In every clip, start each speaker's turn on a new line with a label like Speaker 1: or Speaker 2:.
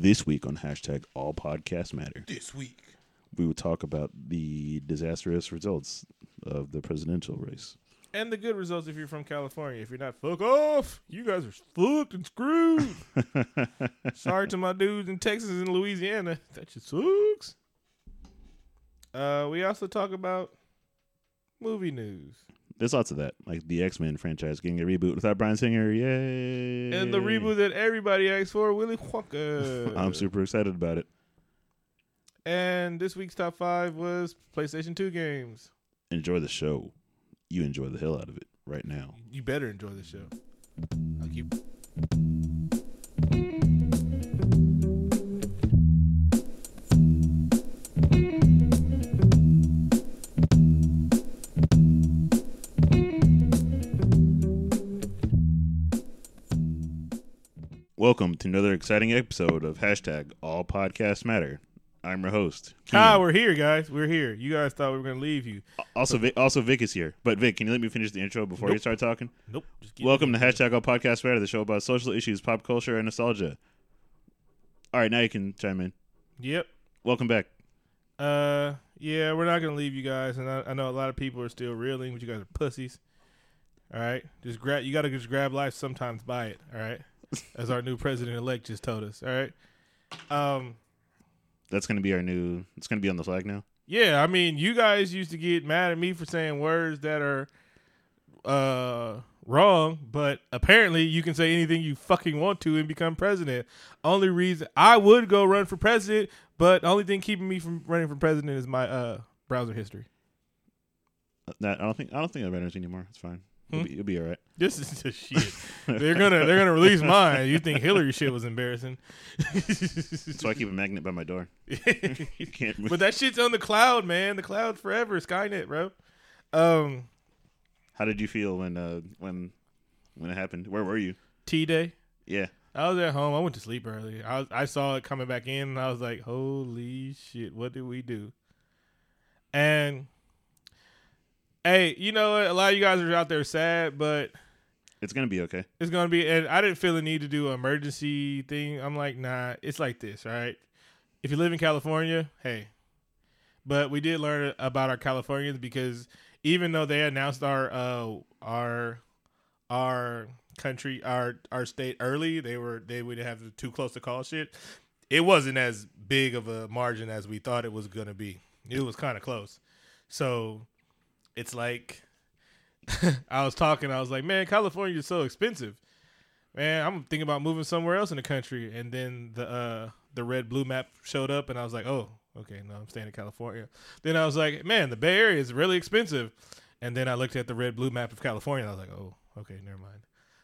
Speaker 1: This week on hashtag All Podcasts Matter,
Speaker 2: This week.
Speaker 1: we will talk about the disastrous results of the presidential race.
Speaker 2: And the good results if you're from California. If you're not, fuck off. You guys are fucked and screwed. Sorry to my dudes in Texas and Louisiana. That just sucks. Uh, we also talk about movie news.
Speaker 1: There's lots of that, like the X Men franchise getting a reboot without Bryan Singer. Yay!
Speaker 2: And the reboot that everybody asked for, Willy Wonka.
Speaker 1: I'm super excited about it.
Speaker 2: And this week's top five was PlayStation 2 games.
Speaker 1: Enjoy the show. You enjoy the hell out of it right now.
Speaker 2: You better enjoy the show. I'll keep.
Speaker 1: Welcome to another exciting episode of hashtag All Podcasts Matter. I'm your host.
Speaker 2: Ah,
Speaker 1: Keenan.
Speaker 2: we're here, guys. We're here. You guys thought we were gonna leave you.
Speaker 1: also, Vic, also Vic is here. But Vic, can you let me finish the intro before you start talking?
Speaker 2: Nope. Just
Speaker 1: Welcome to hashtag All Podcasts Matter, the show about social issues, pop culture, and nostalgia. All right, now you can chime in.
Speaker 2: Yep.
Speaker 1: Welcome back.
Speaker 2: Uh, yeah, we're not gonna leave you guys, and I, I know a lot of people are still reeling, but you guys are pussies. All right, just grab. You gotta just grab life sometimes. Buy it. All right, as our new president elect just told us. All right. Um.
Speaker 1: That's going to be our new. It's going to be on the flag now.
Speaker 2: Yeah, I mean, you guys used to get mad at me for saying words that are uh wrong, but apparently you can say anything you fucking want to and become president. Only reason I would go run for president, but the only thing keeping me from running for president is my uh browser history.
Speaker 1: That I don't think. I don't think I've anything anymore. It's fine. You'll,
Speaker 2: Hmm?
Speaker 1: be, you'll be all right.
Speaker 2: This is just shit. they're gonna they're gonna release mine. You think Hillary shit was embarrassing?
Speaker 1: So I keep a magnet by my door. You can't move.
Speaker 2: but that shit's on the cloud, man. The cloud forever. Skynet, bro. Um,
Speaker 1: How did you feel when uh when when it happened? Where were you?
Speaker 2: T Day.
Speaker 1: Yeah.
Speaker 2: I was at home. I went to sleep early. I was, I saw it coming back in, and I was like, "Holy shit! What did we do?" And hey, you know what? A lot of you guys are out there sad, but
Speaker 1: It's gonna be okay.
Speaker 2: it's gonna be. And I didn't feel the need to do an emergency thing. I'm like, nah, it's like this, right? If you live in California, hey. But we did learn about our Californians because even though they announced our uh our our country our our state early, they were they would have the too close to call shit. It wasn't as big of a margin as we thought it was gonna be. It was kind of close. So it's like I was talking, I was like, man, California is so expensive. Man, I'm thinking about moving somewhere else in the country. And then the uh the red blue map showed up and I was like, oh, okay, no, I'm staying in California. Then I was like, man, the Bay Area is really expensive. And then I looked at the red blue map of California and I was like, oh, okay, never mind.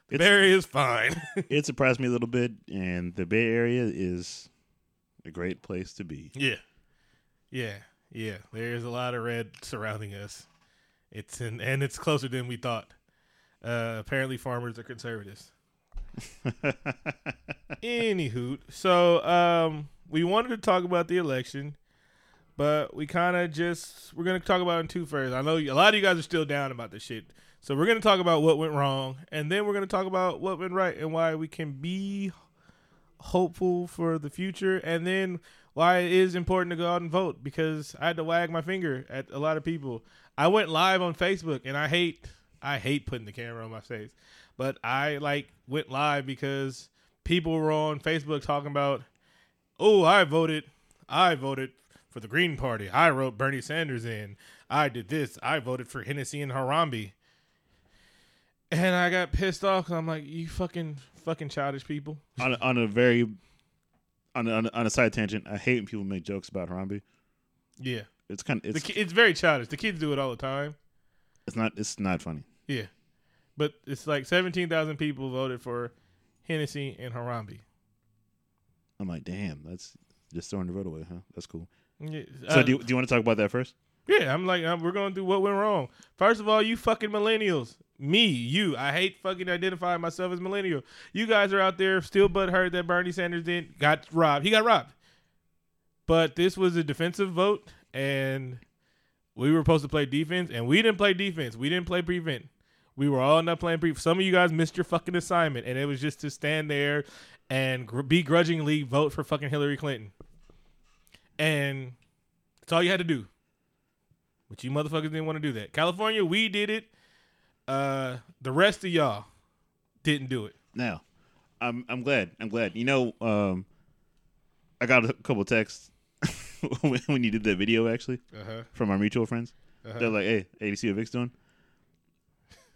Speaker 2: The
Speaker 1: It's-
Speaker 2: Bay Area is fine.
Speaker 1: It surprised me a little bit, and the Bay Area is a great place to be.
Speaker 2: yeah. Yeah. Yeah. There's a lot of red surrounding us. It's in, and it's closer than we thought. Uh, apparently farmers are conservatives. Anywho, so um, we wanted to talk about the election, but we kind of just we're gonna talk about it in two first. I know a lot of you guys are still down about this shit, so we're gonna talk about what went wrong, and then we're gonna talk about what went right and why we can be hopeful for the future, and then why it is important to go out and vote because I had to wag my finger at a lot of people. I went live on Facebook, and I hate I hate putting the camera on my face, but I like went live because people were on Facebook talking about, oh, I voted, I voted for the Green Party. I wrote Bernie Sanders in. I did this. I voted for Hennessy and Harambe. And I got pissed off 'cause I'm like, you fucking fucking childish people.
Speaker 1: on a, on a very on on a, on a side tangent, I hate when people make jokes about Harambe.
Speaker 2: Yeah,
Speaker 1: It's kind of it's
Speaker 2: ki- it's very childish. The kids do it all the time.
Speaker 1: it's not it's not funny.
Speaker 2: Yeah, but it's like seventeen thousand people voted for Hennessy and Harambe.
Speaker 1: I'm like, damn, that's just throwing the vote away, huh? That's cool.
Speaker 2: Yeah,
Speaker 1: So
Speaker 2: uh,
Speaker 1: do you, do you want to talk about that first?
Speaker 2: Yeah, I'm like, uh, we're going to do what went wrong. First of all, you fucking millennials. Me, you. I hate fucking identifying myself as millennial. You guys are out there still butthurt that Bernie Sanders did got robbed. He got robbed. But this was a defensive vote, and we were supposed to play defense, and we didn't play defense. We didn't play prevent. We were all not playing prevent. Some of you guys missed your fucking assignment, and it was just to stand there and gr- begrudgingly vote for fucking Hillary Clinton. And that's all you had to do. But you motherfuckers didn't want to do that. California, we did it. Uh, the rest of y'all didn't do it.
Speaker 1: Now, I'm I'm glad. I'm glad. You know, um, I got a couple texts when you did that video actually
Speaker 2: Uh-huh.
Speaker 1: from our mutual friends.
Speaker 2: uh-huh.
Speaker 1: They're like, "Hey, hey, you see what Vic's doing?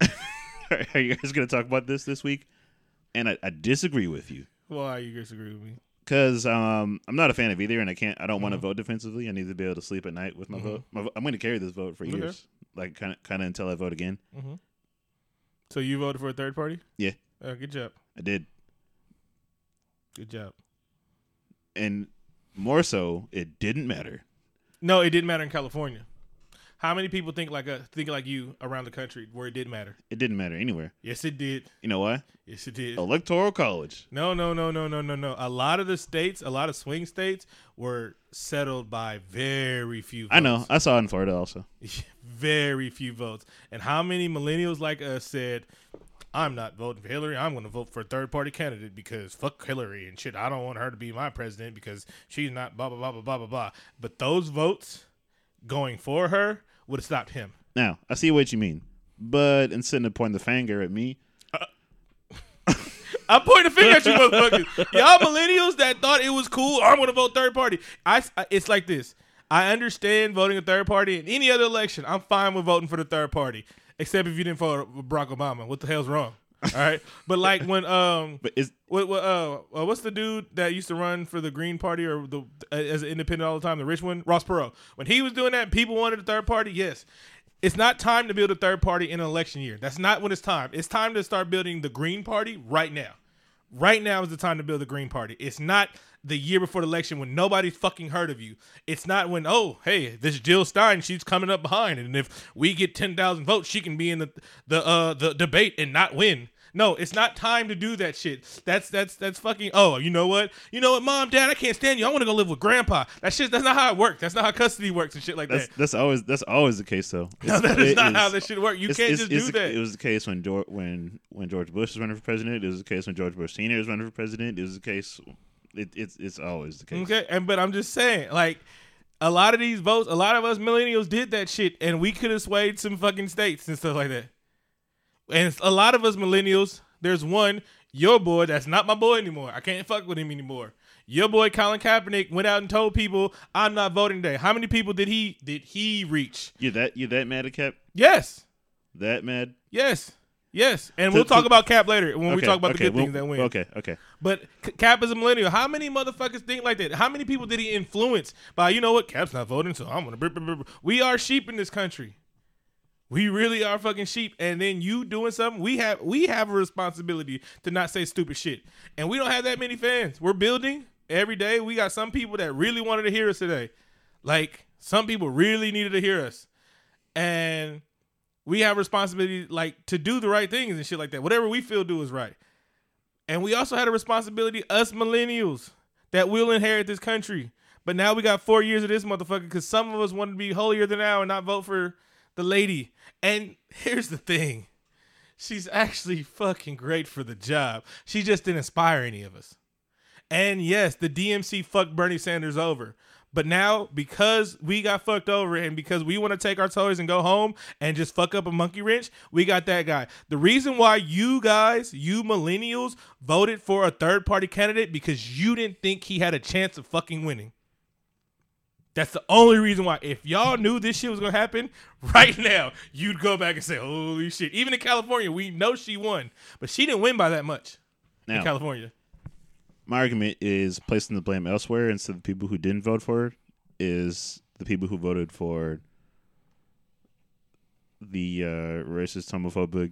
Speaker 1: Are you guys gonna talk about this this week?" And I, I disagree with you
Speaker 2: Why you disagree with me?
Speaker 1: because um, I'm not a fan of either, and I can't. I don't want to vote defensively. I need to be able to sleep at night with my
Speaker 2: Mhm.
Speaker 1: vote. My, I'm going to carry this vote for
Speaker 2: Okay.
Speaker 1: years, like kind of kind of until I vote again.
Speaker 2: Mm-hmm. So you voted for a third party?
Speaker 1: Yeah.
Speaker 2: Uh, good job.
Speaker 1: I did,
Speaker 2: Good job.
Speaker 1: and more so, it didn't matter.
Speaker 2: No, it didn't matter in California. How many people think like a think like you around the country where it didn't matter?
Speaker 1: It didn't matter anywhere.
Speaker 2: Yes, it did.
Speaker 1: You know why?
Speaker 2: Yes, it did.
Speaker 1: Electoral college.
Speaker 2: No, no, no, no, no, no, no. A lot of the states, a lot of swing states, were settled by very few. Votes.
Speaker 1: I know. I saw it in Florida also.
Speaker 2: very few votes. And how many millennials like us said, "I'm not voting for Hillary. I'm going to vote for a third party candidate because fuck Hillary and shit. I don't want her to be my president because she's not blah blah blah blah blah blah blah." But those votes going for her would have stopped him.
Speaker 1: Now I see what you mean, but instead of pointing the finger at me,
Speaker 2: I'm pointing a finger at you, motherfuckers. Y'all millennials that thought it was cool. I'm gonna vote third party. I, it's like this. I understand voting a third party in any other election. I'm fine with voting for the third party, except if you didn't vote for Barack Obama. What the hell's wrong? All right, but like when um,
Speaker 1: but is
Speaker 2: what, what uh, uh, what's the dude that used to run for the Green Party or the uh, as an independent all the time, the rich one, Ross Perot. When he was doing that, people wanted a third party. Yes, it's not time to build a third party in an election year. That's not when it's time. It's time to start building the Green Party right now. Right now is the time to build the Green Party. It's not the year before the election when nobody's fucking heard of you. It's not when oh hey this Jill Stein she's coming up behind and if we get ten thousand votes she can be in the the uh the debate and not win. No, it's not time to do that shit. That's that's that's fucking. Oh, you know what? You know what, mom, dad, I can't stand you. I want to go live with grandpa. That shit. That's not how it works. That's not how custody works and shit like
Speaker 1: that's
Speaker 2: that.
Speaker 1: that's always that's always the case though.
Speaker 2: No,
Speaker 1: It's-
Speaker 2: that is not how this shit works. You can't
Speaker 1: it's-
Speaker 2: just
Speaker 1: it's
Speaker 2: do that.
Speaker 1: It was the case when George when when George Bush was running for president. It was the case when George Bush Senior was running for president. It was the case. It, it's it's always the case.
Speaker 2: Okay, and but I'm just saying, like, a lot of these votes, a lot of us millennials did that shit, and we could have swayed some fucking states and stuff like that. And a lot of us millennials, there's one, your boy, that's not my boy anymore. I can't fuck with him anymore. Your boy Colin Kaepernick went out and told people, "I'm not voting today." How many people did he did he reach?
Speaker 1: You that you that mad at Cap?
Speaker 2: Yes,
Speaker 1: That mad?
Speaker 2: yes, yes. And
Speaker 1: To-
Speaker 2: we'll talk
Speaker 1: to-
Speaker 2: about Cap later when we talk about
Speaker 1: okay,
Speaker 2: the good
Speaker 1: well,
Speaker 2: things that win.
Speaker 1: Okay, okay.
Speaker 2: But Cap is a millennial. How many motherfuckers think like that? How many people did he influence by, you know what, Cap's not voting, so I'm gonna. We are sheep in this country. We really are fucking sheep. And then you doing something, we have we have a responsibility to not say stupid shit. And we don't have that many fans. We're building every day. We got some people that really wanted to hear us today. Like some people really needed to hear us. And we have responsibility like to do the right things and shit like that. Whatever we feel do is right. And we also had a responsibility, us millennials, that will inherit this country. But now we got four years of this motherfucker because some of us want to be holier than thou and not vote for the lady. And here's the thing she's actually fucking great for the job. She just didn't inspire any of us. And yes, the DNC fucked Bernie Sanders over. But now, because we got fucked over and because we want to take our toys and go home and just fuck up a monkey wrench, we got that guy. The reason why you guys, you millennials, voted for a third party candidate because you didn't think he had a chance of fucking winning. That's the only reason why. If y'all knew this shit was gonna happen right now, you'd go back and say, "Holy shit!" Even in California, we know she won, but she didn't win by that much in California.
Speaker 1: My argument is placing the blame elsewhere instead of the people who didn't vote for it is the people who voted for the uh, racist, homophobic,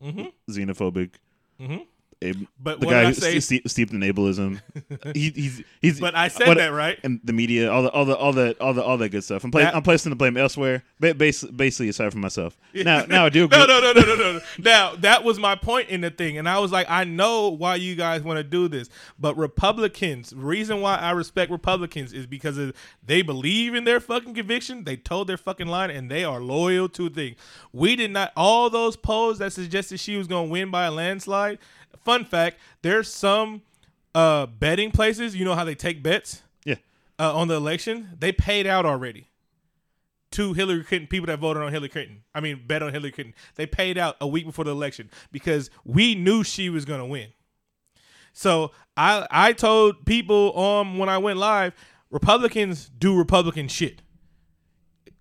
Speaker 2: hmm
Speaker 1: xenophobic,
Speaker 2: hmm
Speaker 1: ab-
Speaker 2: But
Speaker 1: the guy
Speaker 2: did I
Speaker 1: who's
Speaker 2: say?
Speaker 1: ste- steeped in ableism. he, he's he's.
Speaker 2: But I said
Speaker 1: what-
Speaker 2: that right.
Speaker 1: And the media, all the all the all the all the all that good stuff. I'm playing.
Speaker 2: That-
Speaker 1: I'm placing the blame elsewhere. Ba- basically, basically aside from myself. Now, now I do.
Speaker 2: no,
Speaker 1: agree-
Speaker 2: no, no, no, no, no, no. Now that was my point in the thing, and I was like, I know why you guys want to do this, but Republicans. Reason why I respect Republicans is because of, they believe in their fucking conviction. They told their fucking line, and they are loyal to a thing. We did not. All those polls that suggested she was going to win by a landslide. Fun fact: there's some uh betting places, you know how they take bets
Speaker 1: Yeah.
Speaker 2: uh, on the election, they paid out already to Hillary Clinton people that voted on Hillary Clinton. I mean, bet on Hillary Clinton. They paid out a week before the election because we knew she was going to win. So I I told people um when I went live, Republicans do Republican shit.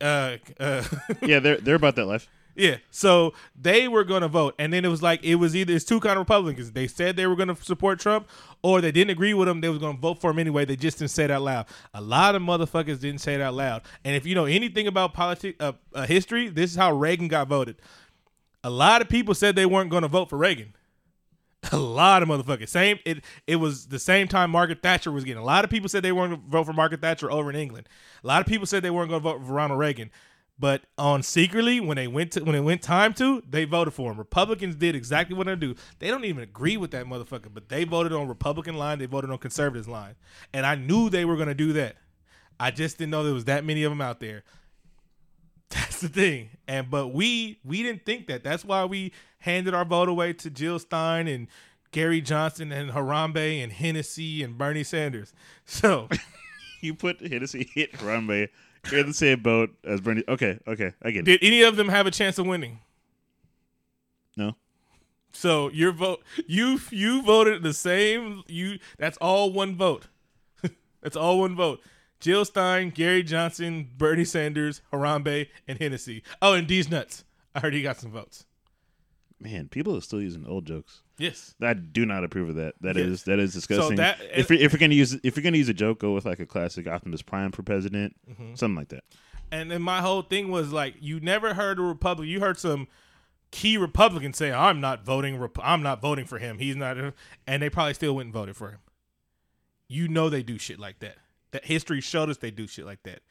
Speaker 2: Uh, uh
Speaker 1: Yeah, they're they're about that life.
Speaker 2: Yeah. So they were going to vote, and then it was like it was either it's two kind of Republicans. They said they were going to support Trump, or they didn't agree with him. They was going to vote for him anyway. They just didn't say it out loud. A lot of motherfuckers didn't say it out loud. And if you know anything about politics, uh, uh, history, this is how Reagan got voted. A lot of people said they weren't going to vote for Reagan. A lot of motherfuckers. Same. It it was the same time Margaret Thatcher was getting. A lot of people said they weren't going to vote for Margaret Thatcher over in England. A lot of people said they weren't going to vote for Ronald Reagan. But on secretly, when they went to when it went time to, they voted for him. Republicans did exactly what they do. They don't even agree with that motherfucker, but they voted on Republican line. They voted on conservatives line, and I knew they were to do that. I just didn't know there was that many of them out there. That's the thing. And but we we didn't think that. That's why we handed our vote away to Jill Stein and Gary Johnson and Harambe and Hennessy and Bernie Sanders. So
Speaker 1: You put Hennessy hit Harambe in the same boat as Bernie. Okay, okay, I get it.
Speaker 2: did any of them have a chance of winning?
Speaker 1: No,
Speaker 2: So your vote, you you voted the same. You that's all one vote. that's all one vote. Jill Stein, Gary Johnson, Bernie Sanders, Harambe, and Hennessy. Oh, and Deez Nuts. I heard he got some votes.
Speaker 1: Man, people are still using old jokes.
Speaker 2: Yes.
Speaker 1: I do not approve of that. That
Speaker 2: Yes.
Speaker 1: is that is disgusting.
Speaker 2: that-
Speaker 1: if you're, if you're gonna use if you're gonna use a joke, go with like a classic Optimus Prime for president,
Speaker 2: Mm-hmm.
Speaker 1: something like that.
Speaker 2: And then my whole thing was like, you never heard a Republican. You heard some key Republicans say, "I'm not voting. I'm not voting for him. He's not," and they probably still went and voted for him. You know they do shit like that. That history showed us they do shit like that.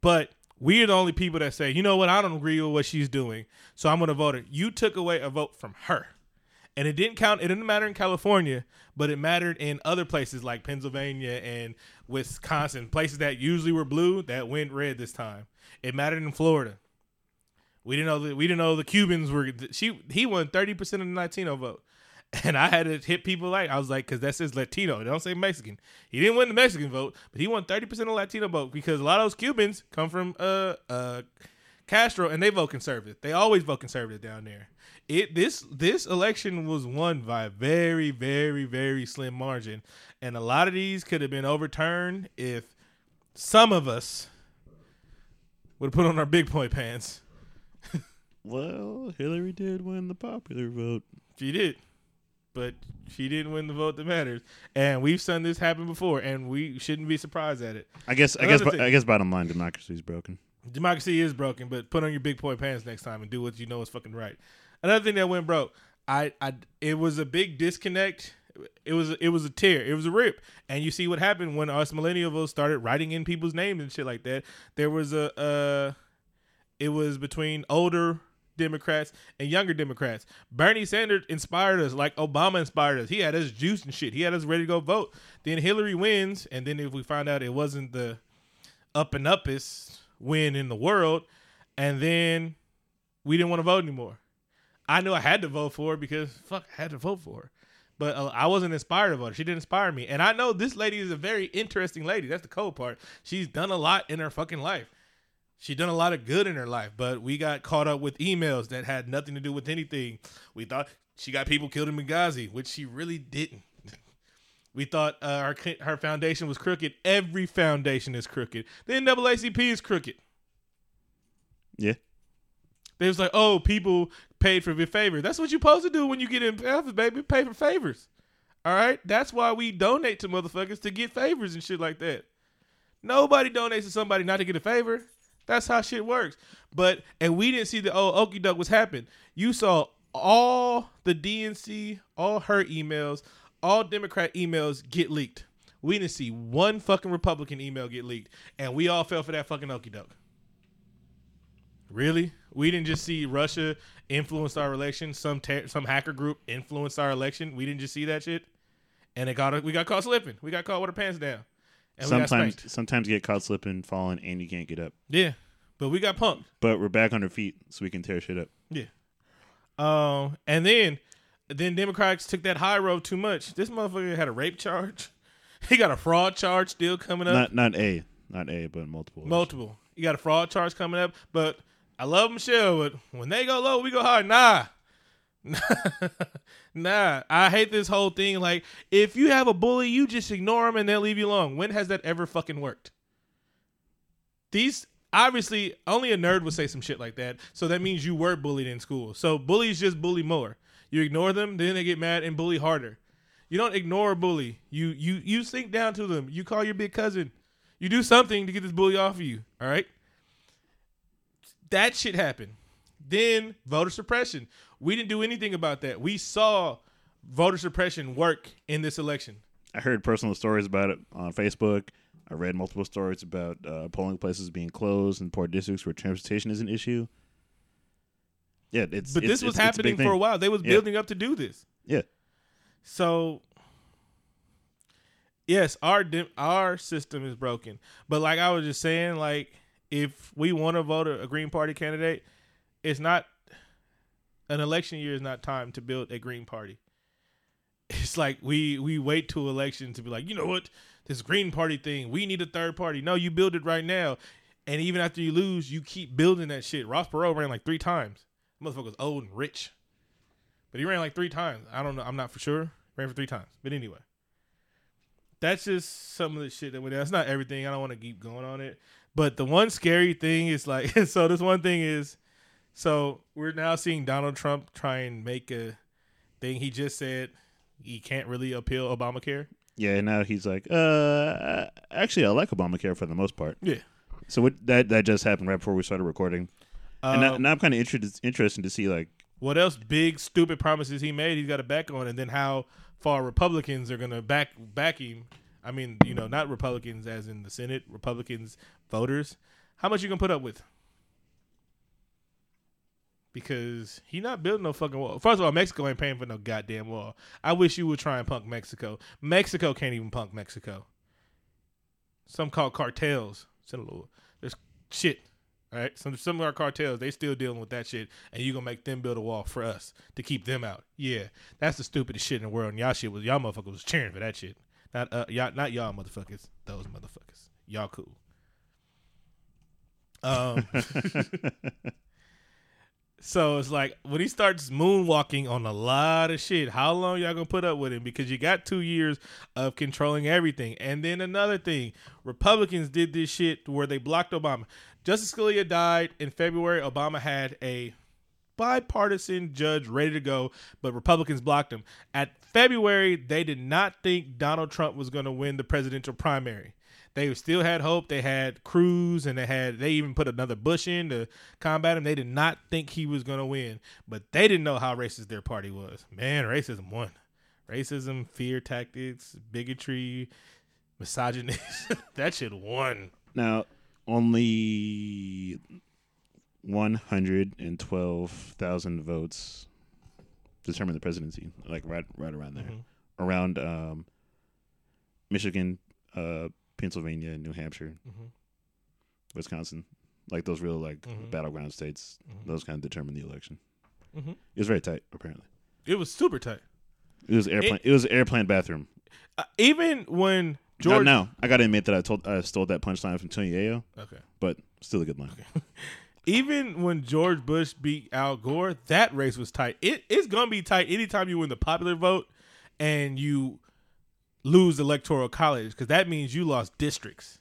Speaker 2: But we are the only people that say, you know what, I don't agree with what she's doing, so I'm gonna vote her. You took away a vote from her. And it didn't count. It didn't matter in California, but it mattered in other places like Pennsylvania and Wisconsin, places that usually were blue that went red this time. It mattered in Florida. We didn't know that. We didn't know the Cubans were. She he won thirty percent of the Latino vote, and I had to hit people like I was like, because that says Latino. They don't say Mexican. He didn't win the Mexican vote, but he won thirty percent of the Latino vote because a lot of those Cubans come from uh uh Castro and they vote conservative. They always vote conservative down there. It this this election was won by a very very very slim margin, and a lot of these could have been overturned if some of us would have put on our big boy pants.
Speaker 1: Well, Hillary did win the popular vote.
Speaker 2: She did, but she didn't win the vote that matters. And we've seen this happen before, and we shouldn't be surprised at it.
Speaker 1: I guess I guess
Speaker 2: thing-
Speaker 1: I guess bottom line, democracy is broken.
Speaker 2: democracy is broken, but put on your big boy pants next time and do what you know is fucking right. Another thing that went broke, I, I, it was a big disconnect. It was, it was a tear. It was a rip. And you see what happened when us millennials started writing in people's names and shit like that. There was a, uh, it was between older Democrats and younger Democrats. Bernie Sanders inspired us like Obama inspired us. He had us juice and shit. He had us ready to go vote. Then Hillary wins, and then if we find out it wasn't the up and uppest win in the world, and then we didn't want to vote anymore. I knew I had to vote for her because fuck, I had to vote for her. But uh, I wasn't inspired vote. her. She didn't inspire me, and I know this lady is a very interesting lady. That's the cold part. She's done a lot in her fucking life. She done a lot of good in her life, but we got caught up with emails that had nothing to do with anything. We thought she got people killed in Benghazi, which she really didn't. We thought uh, her her foundation was crooked. Every foundation is crooked. The NAACP is crooked.
Speaker 1: Yeah.
Speaker 2: They was like, oh, people paid for the favor. That's what you're supposed to do when you get in office, baby. Pay for favors. All right. That's why we donate to motherfuckers to get favors and shit like that. Nobody donates to somebody not to get a favor. That's how shit works. But and we didn't see the oh okey doke was happening. You saw all the DNC, all her emails, all Democrat emails get leaked. We didn't see one fucking Republican email get leaked, and we all fell for that fucking okey doke. Really? We didn't just see Russia influence our election. Some ter- some hacker group influenced our election. We didn't just see that shit, and it got we got caught slipping. We got caught with our pants down, and
Speaker 1: sometimes sometimes you get caught slipping, falling, and you can't get up.
Speaker 2: Yeah, but we got punked.
Speaker 1: But we're back on our feet, so we can tear shit up.
Speaker 2: Yeah. Um, and then then Democrats took that high road too much. This motherfucker had a rape charge. He got a fraud charge still coming up.
Speaker 1: Not not a, not a, but multiple.
Speaker 2: Multiple. You got a fraud charge coming up. But I love Michelle, but when they go low, we go high. Nah. nah. I hate this whole thing. Like, if you have a bully, you just ignore them and they'll leave you alone. When has that ever fucking worked? These obviously only a nerd would say some shit like that. So that means you were bullied in school. So bullies just bully more. You ignore them, then they get mad and bully harder. You don't ignore a bully. You you you sink down to them. You call your big cousin. You do something to get this bully off of you. All right. That shit happened. Then voter suppression. We didn't do anything about that. We saw voter suppression work in this election.
Speaker 1: I heard personal stories about it on Facebook. I read multiple stories about uh, polling places being closed in poor districts where transportation is an issue. Yeah, it's
Speaker 2: but
Speaker 1: it's,
Speaker 2: this was
Speaker 1: it's- it's a
Speaker 2: happening
Speaker 1: big
Speaker 2: for a while. They was
Speaker 1: Yeah.
Speaker 2: building up to do this.
Speaker 1: Yeah,
Speaker 2: So yes, our our system is broken. But like I was just saying, like if we want to vote a, a Green Party candidate, it's not an election year is not time to build a Green Party. It's like we we wait to election to be like, you know what, this Green Party thing, we need a third party. No, you build it right now. And even after you lose, you keep building that shit. Ross Perot ran like three times. Motherfucker was old and rich. But he ran like three times. I don't know. I'm not for sure. Ran for three times. But anyway, that's just some of the shit that went down. It's not everything. I don't want to keep going on it. But the one scary thing is like, so this one thing is, so we're now seeing Donald Trump try and make a thing. He just said he can't really appeal Obamacare.
Speaker 1: yeah. And now he's like, uh, actually, I like Obamacare for the most part.
Speaker 2: Yeah.
Speaker 1: So what, that that just happened right before we started recording, and now,
Speaker 2: Um,
Speaker 1: now I'm kind of interested interested to see like,
Speaker 2: what else big stupid promises he made he's got to back on and then how far republicans are going to back back him i mean you know not republicans as in the senate republicans voters how much you gonna put up with because he not building no fucking wall first of all mexico ain't paying for no goddamn wall i wish you would try and punk mexico mexico can't even punk mexico some called cartels there's shit all right, some some of our cartels they still dealing with that shit, and you gonna make them build a wall for us to keep them out? Yeah, that's the stupidest shit in the world. And y'all shit was y'all motherfuckers was cheering for that shit. Not uh y'all not y'all motherfuckers. Those motherfuckers. Y'all cool. Um. so it's like when he starts moonwalking on a lot of shit, how long y'all gonna put up with him? Because you got two years of controlling everything. And then another thing, Republicans did this shit where they blocked Obama. Justice Scalia died in February. Obama had a bipartisan judge ready to go, but Republicans blocked him. At February, they did not think Donald Trump was to win the presidential primary. They still had hope. They had Cruz and they had they even put another Bush in to combat him. They did not think he was going to win, but they didn't know how racist their party was. Man, racism won. Racism, fear tactics, bigotry, misogyny. that shit won.
Speaker 1: now only one hundred and twelve thousand votes determine the presidency, like right right around there,
Speaker 2: Mhm.
Speaker 1: around um, Michigan, uh, Pennsylvania, New Hampshire,
Speaker 2: Mhm.
Speaker 1: Wisconsin, like those real like
Speaker 2: Mhm.
Speaker 1: battleground states.
Speaker 2: Mhm.
Speaker 1: Those kind of determine the election.
Speaker 2: Mhm.
Speaker 1: It was very tight, apparently.
Speaker 2: It was super tight.
Speaker 1: It was airplane. It, was airplane bathroom.
Speaker 2: Uh, even when
Speaker 1: George,
Speaker 2: George,
Speaker 1: now, I gotta admit that I told I stole that punchline from Tony Ayo,
Speaker 2: okay,
Speaker 1: but still a good line.
Speaker 2: even when George Bush beat Al Gore, that race was tight. It, it's gonna be tight anytime you win the popular vote and you lose electoral college because that means you lost districts,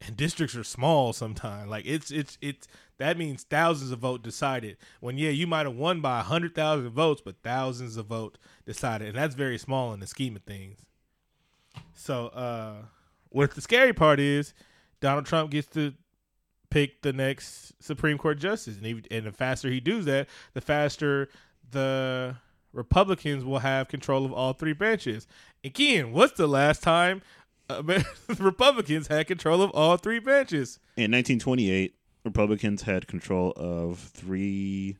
Speaker 2: and districts are small sometimes. Like it's it's it's that means thousands of votes decided. When yeah, you might have won by a hundred thousand votes, but thousands of votes decided, and that's very small in the scheme of things. So, uh, what the scary part is, Donald Trump gets to pick the next Supreme Court justice, and, he, and the faster he does that, the faster the Republicans will have control of all three branches. Again, what's the last time uh, Republicans had control of all three branches?
Speaker 1: In 1928, Republicans had control of three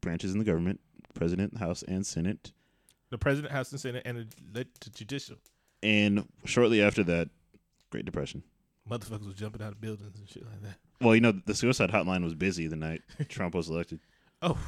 Speaker 1: branches in the government: President, House, and Senate.
Speaker 2: The President, House, and Senate, and the, the judicial.
Speaker 1: And shortly after that, Great Depression.
Speaker 2: Motherfuckers was jumping out of buildings and shit like that.
Speaker 1: Well, you know, the suicide hotline was busy the night Trump was elected.
Speaker 2: Oh,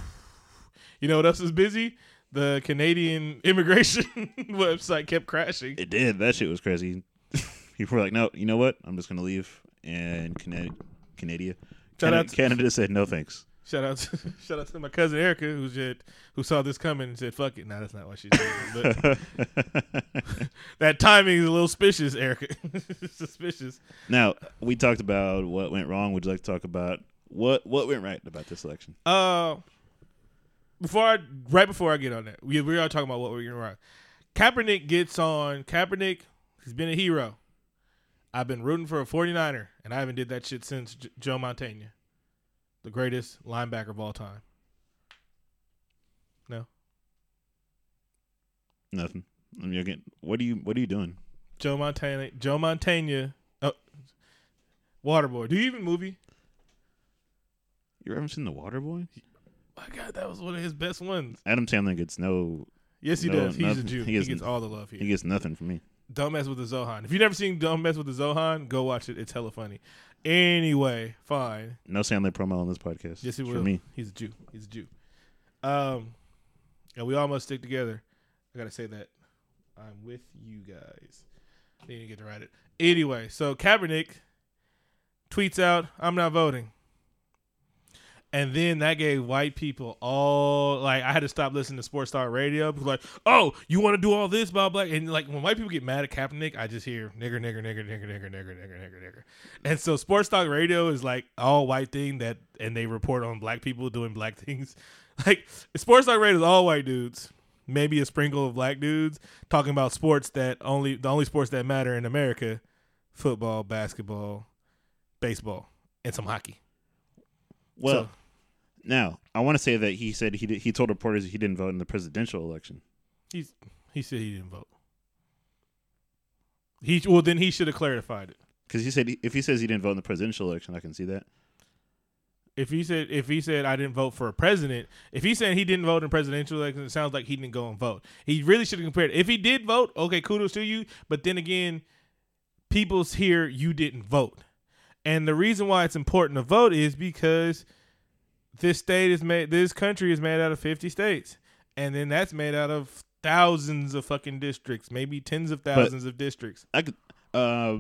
Speaker 2: you know what else is busy? the Canadian immigration website kept crashing.
Speaker 1: It did. That shit was crazy. People were like, "No, you know what? I'm just gonna leave." And Canada, Canada,
Speaker 2: Shout
Speaker 1: Canada,
Speaker 2: out to-
Speaker 1: Canada said no thanks.
Speaker 2: Shout out, to, shout out to my cousin Erica who said who saw this coming and said, "Fuck it." Nah, that's not what she said. But that timing is a little suspicious, Erica. suspicious.
Speaker 1: now we talked about what went wrong. Would you like to talk about what what went right about this election?
Speaker 2: Uh, before I, right before I get on that, we we are talking about what we're gonna run. Kaepernick gets on. Kaepernick, he's been a hero. I've been rooting for a 49er, and I haven't did that shit since J- Joe Montana, the greatest linebacker of all time. No,
Speaker 1: Nothing. I mean, again, what are you what are you doing?
Speaker 2: Joe Montana. Joe Montana. Oh, Waterboy. Do you even movie?
Speaker 1: You ever seen The Water Boy?
Speaker 2: My God, that was one of his best ones.
Speaker 1: Adam Sandler gets no.
Speaker 2: Yes, he
Speaker 1: No,
Speaker 2: does. He's a. Jew.
Speaker 1: He
Speaker 2: He,
Speaker 1: gets-
Speaker 2: gets all the love here.
Speaker 1: He gets nothing from me.
Speaker 2: Don't mess with the Zohan. If you've never seen Don't Mess with the Zohan, go watch it. It's hella funny. Anyway, fine.
Speaker 1: No Sandler promo on this podcast.
Speaker 2: Yes, he
Speaker 1: for me.
Speaker 2: He's a Jew. He's a Jew. Um, and we all must stick together. I gotta say that. I'm with you guys. Need to get to write it. Anyway, so Kaepernick tweets out, "I'm not voting." And then that gave white people all like I had to stop listening to Sports Talk Radio because like, oh, you want to do all this, blah blah. And like when white people get mad at Kaepernick, I just hear nigger, nigger, nigger, nigger, nigger, nigger, nigger, nigger, nigger. And so Sports Talk Radio is like all white thing that, and they report on black people doing black things. Like Sports Talk Radio is all white dudes, maybe a sprinkle of black dudes talking about sports that only the only sports that matter in America: football, basketball, baseball, and some hockey.
Speaker 1: Well,
Speaker 2: So-
Speaker 1: now I want to say that he said he did, he told reporters he didn't vote in the presidential election.
Speaker 2: He's he said he didn't vote. He well then he should have clarified it.
Speaker 1: Because he said if he says he didn't vote in the presidential election, I can see that.
Speaker 2: If he said if he said I didn't vote for a president, if he said he didn't vote in presidential election, it sounds like he didn't go and vote. He really should have compared. If he did vote, okay, kudos to you. But then again, people's here you didn't vote, and the reason why it's important to vote is because this state is made, this country is made out of fifty states, and then that's made out of thousands of fucking districts, maybe tens of thousands of districts.
Speaker 1: I could. Uh,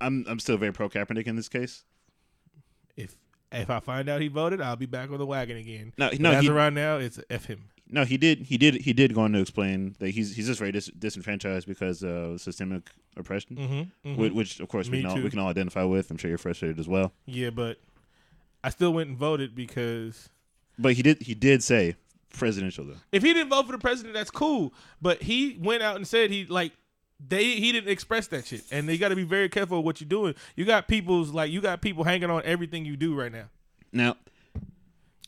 Speaker 1: I'm I'm still very pro Kaepernick in this case.
Speaker 2: If if I find out he voted, I'll be back on the wagon again.
Speaker 1: No,
Speaker 2: But
Speaker 1: no,
Speaker 2: as
Speaker 1: he,
Speaker 2: of right now, it's f him.
Speaker 1: no, he did, he did, he did go on to explain that he's he's just very dis- disenfranchised because of systemic oppression,
Speaker 2: Mm-hmm,
Speaker 1: whi- which, of course we
Speaker 2: Me
Speaker 1: can all, we can all identify with. I'm sure you're frustrated as well.
Speaker 2: Yeah, but I still went and voted because
Speaker 1: But he did he did say presidential though.
Speaker 2: if he didn't vote for the president, that's cool. But he went out and said he like they he didn't express that shit, and they got to be very careful of what you're doing. You got people's like you got people hanging on everything you do right now,
Speaker 1: Now,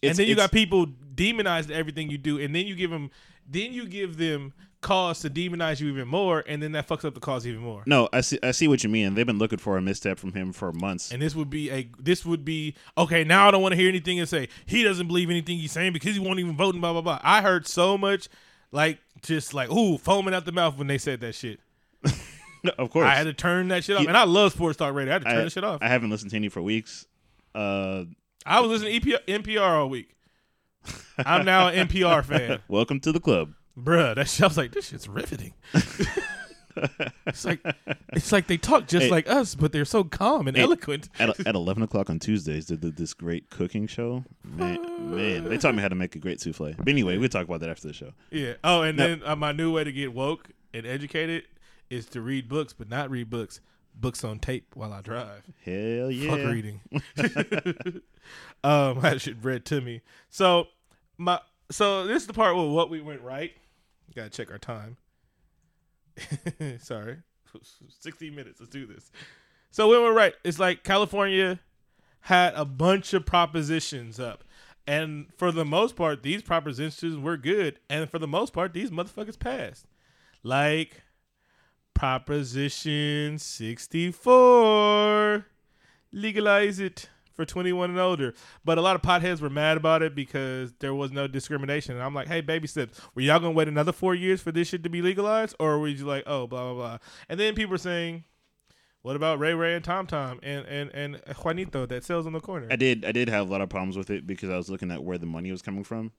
Speaker 2: and then you got people demonizing everything you do, and then you give them then you give them cause to demonize you even more, and then that fucks up the cause even more.
Speaker 1: no. I see I see what you mean. They've been looking for a misstep from him for months.
Speaker 2: And this would be a this would be okay. Now I don't want to hear anything and say he doesn't believe anything he's saying because he won't even vote and blah blah blah. I heard so much like just like ooh foaming out the mouth when they said that shit.
Speaker 1: No, of course,
Speaker 2: I had to turn that shit off, and I love Sports Talk Radio. I had to turn
Speaker 1: I,
Speaker 2: that shit off.
Speaker 1: I haven't listened to any for weeks. Uh,
Speaker 2: I was listening to EP, NPR all week. I'm now an NPR fan,
Speaker 1: welcome to the club.
Speaker 2: Bruh. That shit, I was like, this shit's riveting. it's like it's like they talk just
Speaker 1: Hey.
Speaker 2: like us, but they're so calm and
Speaker 1: Hey.
Speaker 2: eloquent.
Speaker 1: at, at 11 o'clock on Tuesdays, they did this great cooking show. Man, man, they taught me how to make a great souffle. But anyway, we'll talk about that after the show.
Speaker 2: Yeah. Oh, and
Speaker 1: Now-
Speaker 2: then uh, my new way to get woke and educated is to read books, but not read books. Books on tape while I drive.
Speaker 1: Hell yeah.
Speaker 2: Fuck reading. um, I should read to me. So my so this is the part where what we went right. Gotta check our time. Sorry, 60 minutes. Let's do this. So we were right. It's like California had a bunch of propositions up. And for the most part, these propositions were good. And for the most part, these motherfuckers passed. Like Proposition 64. Legalize it for 21 and older. But a lot of potheads were mad about it because there was no discrimination. And I'm like, hey, baby steps. Were y'all going to wait another four years for this shit to be legalized? Or were you like, oh, blah, blah, blah. And then people were saying, what about Ray Ray and Tom Tom and, and, and Juanito that sells on the corner?
Speaker 1: I did I did have a lot of problems with it because I was looking at where the money was coming from.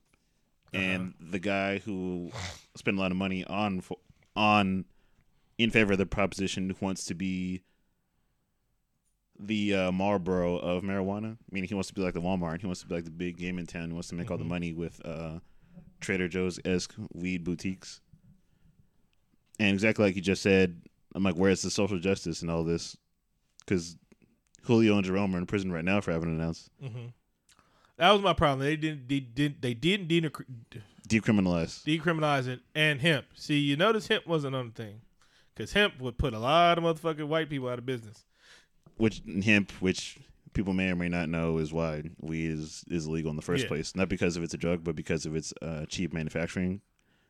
Speaker 1: Uh-huh. and the guy who spent a lot of money on on in favor of the proposition wants to be the uh, Marlboro of marijuana. Meaning he wants to be like the Walmart. He wants to be like the big game in town. He wants to make all the
Speaker 2: Mhm.
Speaker 1: money with uh, Trader Joe's esque weed boutiques. And exactly like you just said, I'm like, where's the social justice and all this? Because Julio and Jerome are in prison right now for having an ounce.
Speaker 2: hmm That was my problem. They didn't. They didn't. They didn't de-
Speaker 1: Decriminalized.
Speaker 2: decriminalize it. And hemp. See, you notice hemp wasn't on the thing, because hemp would put a lot of motherfucking white people out of business.
Speaker 1: Which hemp, which people may or may not know, is why weed is is illegal in the first
Speaker 2: Yeah.
Speaker 1: place. Not because of it's a drug, but because of its uh, cheap manufacturing,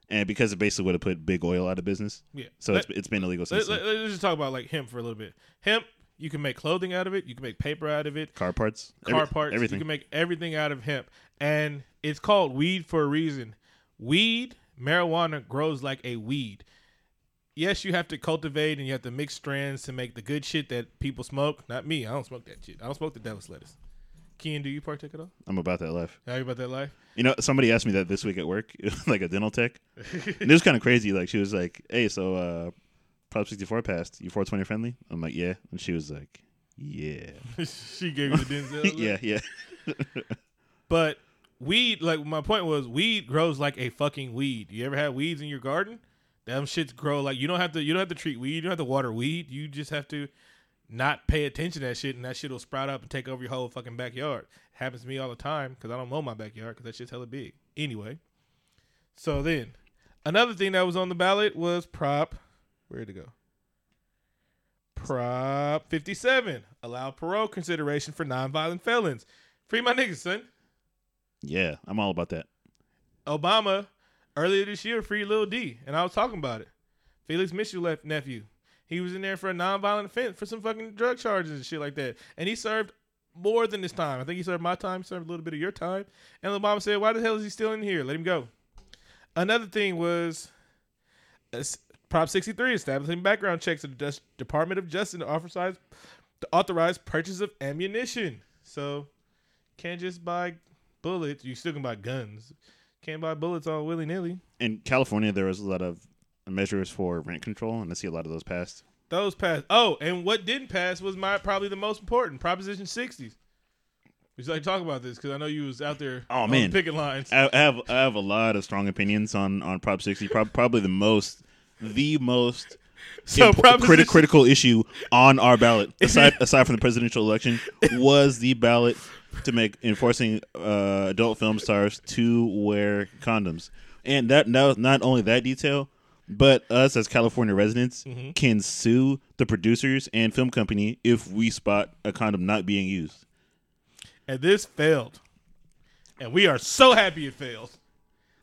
Speaker 1: and because it basically would have put big oil out of business.
Speaker 2: Yeah.
Speaker 1: So
Speaker 2: Let-
Speaker 1: it's it's been illegal since
Speaker 2: let, us just talk about like hemp for a little bit. Hemp, you can make clothing out of it. You can make paper out of it.
Speaker 1: car parts,
Speaker 2: Car
Speaker 1: every-
Speaker 2: parts.
Speaker 1: everything.
Speaker 2: You can make everything out of hemp, and it's called weed for a reason. Weed, marijuana grows like a weed. Yes, you have to cultivate and you have to mix strands to make the good shit that people smoke. Not me. I don't smoke that shit. I don't smoke the devil's lettuce. Ken, do you partake at all?
Speaker 1: I'm about that life.
Speaker 2: Are you about that life?
Speaker 1: You know, somebody asked me that this week at work, like a dental tech, and it was kind of crazy. Like she was like, "Hey, so uh, Prop 64 passed. You 420 friendly?" I'm like, "Yeah," and she was like, "Yeah,
Speaker 2: she gave you the Denzel.
Speaker 1: yeah, yeah."
Speaker 2: But weed, like my point was, weed grows like a fucking weed. You ever had weeds in your garden? Them shits grow like you don't have to. You don't have to treat weed. You don't have to water weed. You just have to not pay attention to that shit, and that shit will sprout up and take over your whole fucking backyard. happens to me all the time because I don't mow my backyard because that shit's hella big. Anyway, so then another thing that was on the ballot was prop. Where'd it go? Prop 57 allow parole consideration for nonviolent felons. Free my niggas, son.
Speaker 1: Yeah, I'm all about that.
Speaker 2: Obama earlier this year freed Lil D, and I was talking about it. Felix Mitchell left nephew. He was in there for a nonviolent offense for some fucking drug charges and shit like that. And he served more than this time. I think he served my time, served a little bit of your time. And Obama said, Why the hell is he still in here? Let him go. Another thing was uh, Prop 63 establishing background checks at the Department of Justice to authorize, to authorize purchase of ammunition. So can't just buy bullets. You still can buy guns. Can't buy bullets all willy nilly.
Speaker 1: In California, there was a lot of measures for rent control, and I see a lot of those passed.
Speaker 2: Those passed. Oh, and what didn't pass was my probably the most important Proposition 60s. We you like talk about this? Because I know you was out there.
Speaker 1: Oh,
Speaker 2: on
Speaker 1: man.
Speaker 2: picket lines.
Speaker 1: I, I have I have a lot of strong opinions on on Prop 60. Prob- probably the most the most
Speaker 2: So
Speaker 1: impo-
Speaker 2: Proposition,
Speaker 1: criti- critical issue on our ballot, aside aside from the presidential election, was the ballot to make enforcing uh, adult film stars to wear condoms, and that now not only that detail, but us as California residents
Speaker 2: Mhm.
Speaker 1: can sue the producers and film company if we spot a condom not being used.
Speaker 2: and this failed, and we are so happy it failed.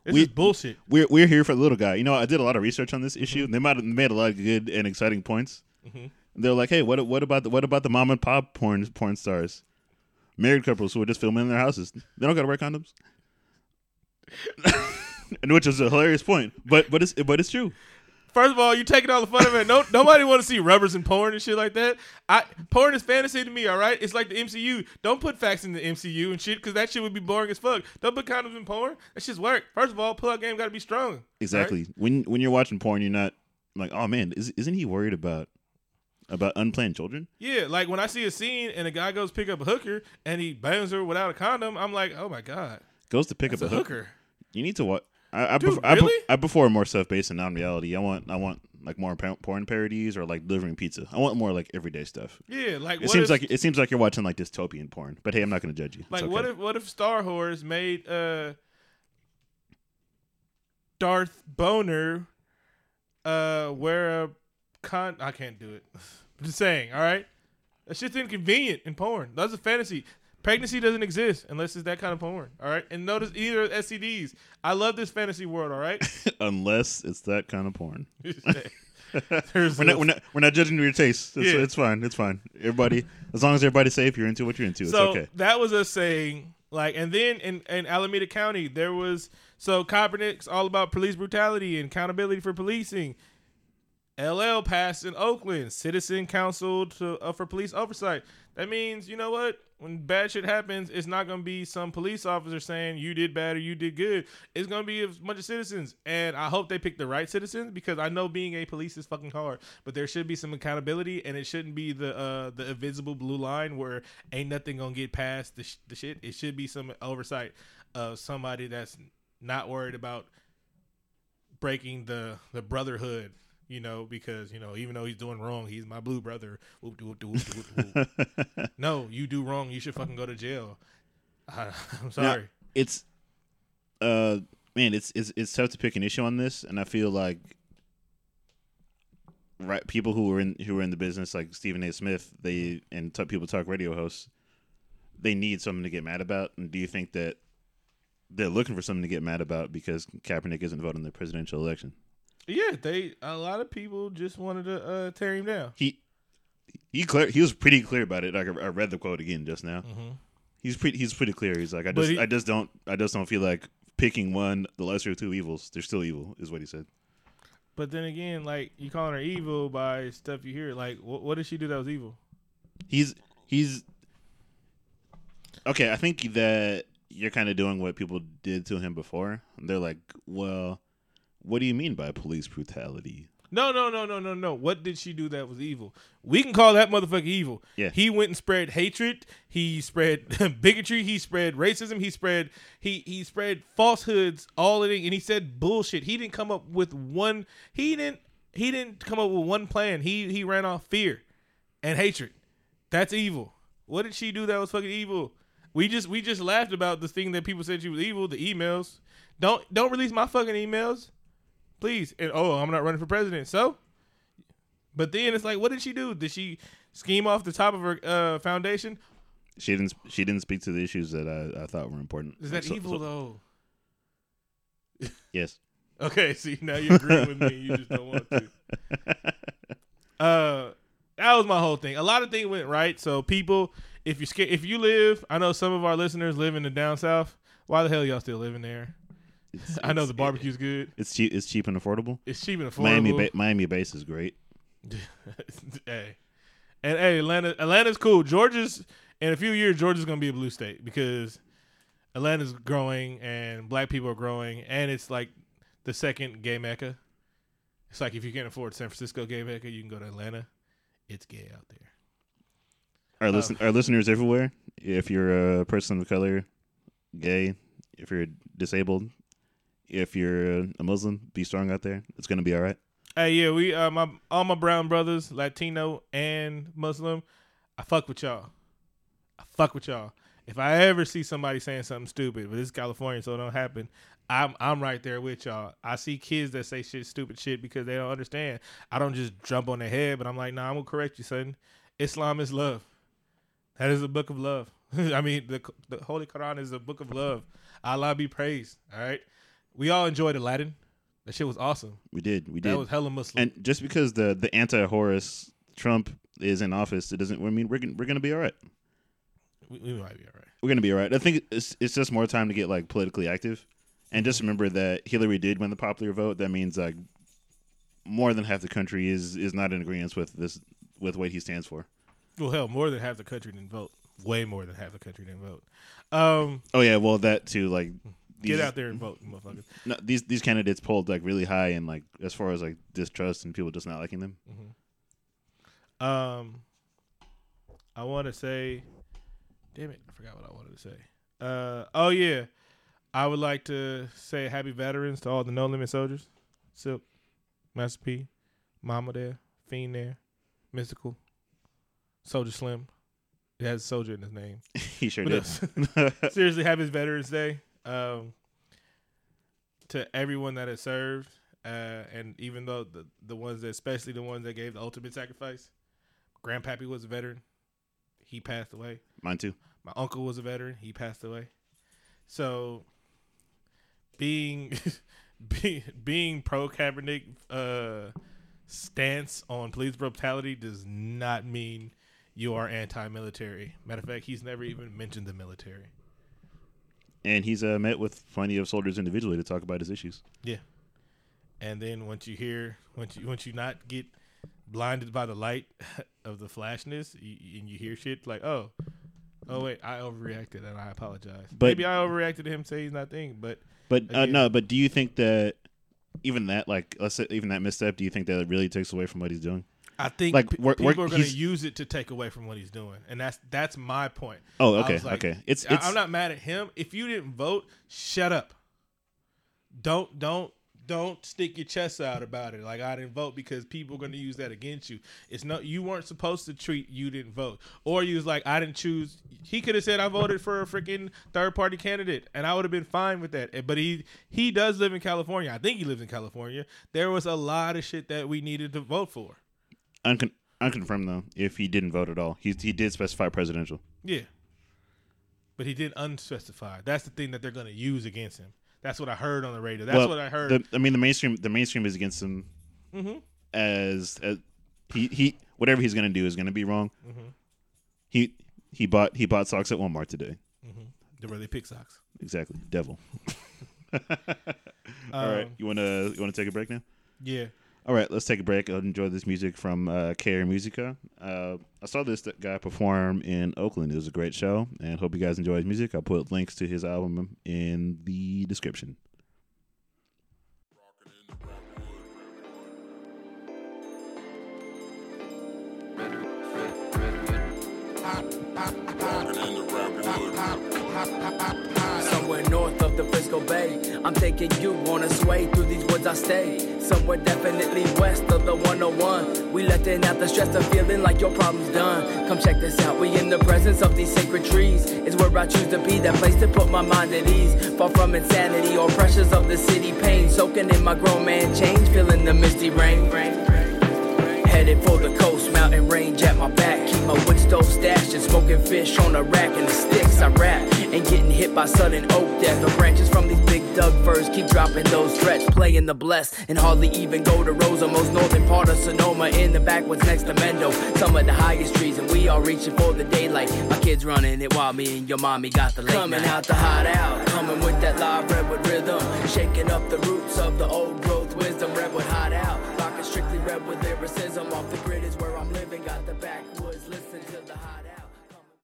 Speaker 2: This
Speaker 1: We-
Speaker 2: is bullshit.
Speaker 1: We're we're here for the little guy. You know, I did a lot of research on this issue. and They might have made a lot of good and exciting points.
Speaker 2: Mhm.
Speaker 1: They're like, hey, what what about the what about the mom and pop porn porn stars, married couples who are just filming in their houses? They don't got to wear condoms. and which is a hilarious point, but but it's but it's true.
Speaker 2: First of all, you're taking all the fun of it. No, nobody want to see rubbers and porn and shit like that. I porn is fantasy to me. All right, it's like the MCU. Don't put facts in the MCU and shit because that shit would be boring as fuck. Don't put condoms in porn. That shit's work. First of all, pull-out game got to be strong. all right?
Speaker 1: Exactly. When when you're watching porn, you're not like, oh man, is, isn't he worried about about unplanned children?
Speaker 2: Yeah, like when I see a scene and a guy goes pick up a hooker and he bangs her without a condom, I'm like, oh my god,
Speaker 1: Goes to pick
Speaker 2: that's
Speaker 1: up
Speaker 2: a
Speaker 1: a hook.
Speaker 2: hooker.
Speaker 1: You need to watch. I I,
Speaker 2: Dude,
Speaker 1: prefer, I,
Speaker 2: really?
Speaker 1: I prefer more stuff based in non-reality. I want I want like more porn parodies or like delivering pizza. I want more like everyday stuff.
Speaker 2: Yeah, like
Speaker 1: It
Speaker 2: what
Speaker 1: seems
Speaker 2: if,
Speaker 1: like it seems like you're watching like dystopian porn. But hey, I'm not going to judge you. It's
Speaker 2: like
Speaker 1: okay.
Speaker 2: what if what if Star Wars made uh Darth Boner uh wear a con? I can't do it. I'm just saying. All right, that shit's inconvenient in porn. That's a fantasy. Pregnancy doesn't exist unless it's that kind of porn. All right, and notice either STDs. I love this fantasy world. All right.
Speaker 1: unless it's that kind of porn? We're not, we're not we're not judging your taste. It's,
Speaker 2: Yeah.
Speaker 1: it's fine. It's fine. Everybody, as long as everybody's safe, you're into what you're into. It's
Speaker 2: so
Speaker 1: okay.
Speaker 2: that was us saying like, and then in, in Alameda County there was so Kaepernick's all about police brutality and accountability for policing. LL passed in Oakland, Citizen Council to uh, for police oversight. That means you know what? When bad shit happens, it's not gonna be some police officer saying you did bad or you did good. It's gonna be a bunch of citizens, and I hope they pick the right citizens because I know being a police is fucking hard. But there should be some accountability, and it shouldn't be the uh, the invisible blue line where ain't nothing gonna get past the, sh- the shit. It should be some oversight of somebody that's not worried about breaking the the brotherhood you know, because you know, even though he's doing wrong, he's my blue brother. Whoop, whoop, whoop, whoop, whoop. no, you do wrong, you should fucking go to jail. I, am sorry.
Speaker 1: Now, it's, uh, man, it's it's it's tough to pick an issue on this, and I feel like, right, people who are in who are in the business, like Stephen A. Smith, they and t- people talk radio hosts, they need something to get mad about. And do you think that they're looking for something to get mad about because Kaepernick isn't voting in the presidential election?
Speaker 2: Yeah, they a lot of people just wanted to uh, tear him down.
Speaker 1: He he clear he was pretty clear about it. Like I read the quote again just now.
Speaker 2: Mm-hmm.
Speaker 1: He's pretty he's pretty clear. He's like I just
Speaker 2: he,
Speaker 1: I just don't I just don't feel like picking one the lesser of two evils. They're still evil, is what he said.
Speaker 2: But then again, like you calling her evil by stuff you hear. Like what, what did she do that was evil?
Speaker 1: He's he's okay. I think that you're kind of doing what people did to him before. They're like, well what do you mean by police brutality?
Speaker 2: No, no, no, no, no, no. What did she do that was evil? We can call that motherfucker evil.
Speaker 1: Yeah.
Speaker 2: He went and spread hatred. He spread bigotry. He spread racism. He spread he he spread falsehoods. All of it, and he said bullshit. He didn't come up with one. He didn't. He didn't come up with one plan. He he ran off fear and hatred. That's evil. What did she do that was fucking evil? We just we just laughed about the thing that people said she was evil. The emails. Don't don't release my fucking emails please. And oh, I'm not running for president. So, but then it's like, what did she do? Did she scheme off the top of her uh, foundation?
Speaker 1: She didn't. She didn't speak to the issues that I, I thought were important.
Speaker 2: Is that
Speaker 1: so,
Speaker 2: evil
Speaker 1: so,
Speaker 2: though?
Speaker 1: Yes.
Speaker 2: okay. See, now you agree with me. You just don't want to. Uh, that was my whole thing. A lot of things went right. So people, if you if you live, I know some of our listeners live in the down south. Why the hell y'all still living there? It's, I know the barbecue's good.
Speaker 1: It's cheap. It's cheap and affordable.
Speaker 2: It's cheap and affordable.
Speaker 1: Miami, ba- Miami base is great.
Speaker 2: hey, and hey, Atlanta, Atlanta's cool. Georgia's in a few years, Georgia's gonna be a blue state because Atlanta's growing and black people are growing, and it's like the second gay mecca. It's like if you can't afford San Francisco gay mecca, you can go to Atlanta. It's gay out there.
Speaker 1: Our um, listen, our listeners everywhere. If you're a person of color, gay, if you're disabled, if you're a Muslim, be strong out there. It's gonna be all right.
Speaker 2: Hey, yeah, we uh, my all my brown brothers, Latino and Muslim, I fuck with y'all. I fuck with y'all. If I ever see somebody saying something stupid, but this is California, so it don't happen. I'm I'm right there with y'all. I see kids that say shit, stupid shit because they don't understand. I don't just jump on their head, but I'm like, nah, I'm gonna correct you, son. Islam is love. That is a book of love. I mean, the the Holy Quran is a book of love. Allah be praised. All right. We all enjoyed Aladdin. That shit was awesome.
Speaker 1: We did. We did.
Speaker 2: That was hella Muslim.
Speaker 1: And just because the the anti Horus Trump is in office, it doesn't. I mean, we're we're gonna be all right.
Speaker 2: We, we might be all right.
Speaker 1: We're gonna be all right. I think it's it's just more time to get like politically active, and just remember that Hillary did win the popular vote. That means like more than half the country is is not in agreement with this with what he stands for.
Speaker 2: Well, hell, more than half the country didn't vote. Way more than half the country didn't vote. Um,
Speaker 1: oh yeah, well that too. Like
Speaker 2: these, Get out there and vote, motherfuckers.
Speaker 1: No, these these candidates pulled like really high and like as far as like distrust and people just not liking them.
Speaker 2: Mm-hmm. Um, I want to say, damn it, I forgot what I wanted to say. Uh, oh yeah, I would like to say happy veterans to all the No Limit soldiers, Silkk, Master P, Mama there, Fiend there, Mystikal, Soulja Slim. It has soldier in his name.
Speaker 1: he sure does.
Speaker 2: Seriously, happy Veterans Day um, to everyone that has served, uh, and even though the the ones that, especially the ones that gave the ultimate sacrifice, Grandpappy was a veteran. He passed away.
Speaker 1: Mine too.
Speaker 2: My uncle was a veteran. He passed away. So, being being being pro Kaepernick uh, stance on police brutality does not mean you are anti-military. Matter of fact, he's never even mentioned the military
Speaker 1: and he's uh, met with plenty of soldiers individually to talk about his issues.
Speaker 2: Yeah, and then once you hear, once you once you not get blinded by the light of the flashness, you, and you hear shit like, oh, oh wait, I overreacted and I apologize.
Speaker 1: But-
Speaker 2: Maybe I overreacted to him saying he's not thinking, but
Speaker 1: But uh, no, but do you think that even that, like, let's say even that misstep, do you think that it really takes away from what he's doing?
Speaker 2: I think
Speaker 1: Like, we're-
Speaker 2: people
Speaker 1: we're-
Speaker 2: are going to use it to take away from what he's doing, and that's that's my point.
Speaker 1: Oh, okay,
Speaker 2: like,
Speaker 1: okay. It's
Speaker 2: I-
Speaker 1: it's
Speaker 2: I'm not mad at him. If you didn't vote, shut up. Don't don't don't stick your chest out about it. Like I didn't vote because people are going to use that against you. It's no you weren't supposed to treat you didn't vote, or you was like I didn't choose. He could have said I voted for a freaking third party candidate, and I would have been fine with that. But he he does live in California. I think he lives in California. There was a lot of shit that we needed to vote for.
Speaker 1: Uncon- unconfirmed though. If he didn't vote at all, he he did specify presidential.
Speaker 2: Yeah. But he did unspecified. That's the thing that they're going to use against him. That's what I heard on the radio. That's
Speaker 1: well,
Speaker 2: what I heard.
Speaker 1: The, I mean, the mainstream the mainstream is against him
Speaker 2: Mhm.
Speaker 1: as, as he he whatever he's gonna do is gonna be wrong.
Speaker 2: Mhm.
Speaker 1: He he bought he bought socks at Walmart today.
Speaker 2: the where they pick socks.
Speaker 1: Exactly, devil. All right,
Speaker 2: Um,
Speaker 1: you wanna you wanna take a break now?
Speaker 2: Yeah.
Speaker 1: All right, let's take a break and enjoy this music from uh, KR Musica. Uh, I saw this guy perform in Oakland. It was a great show, and hope you guys enjoy his music. I'll put links to his album in the description.
Speaker 3: The Frisco Bay, I'm taking you on a sway through these woods I stay. Somewhere definitely west of the 101. We letting out the stress of feeling like your problem's done. Come check this out, we in the presence of these sacred trees. It's where I choose to be, that place to put my mind at ease. Far from insanity or pressures of the city pain. Soaking in my grown man change, feeling the misty rain. Headed for the coast, mountain range at my back. Keep my wood stove stashed and smoking fish on a rack and the sticks I rap. And getting hit by sudden oak death. The branches from these big Doug firs keep dropping those threats. Playing the blessed and hardly even go to Rosa. Most northern part of Sonoma in the backwoods next to Mendo. Some of the highest trees and we all reaching for the daylight. My kids running it while me and your mommy got the late Coming out the hot out. Coming with that live redwood rhythm. Shaking up the roots of the old growth wisdom. Redwood hot out. Rocking strictly redwood lyricism.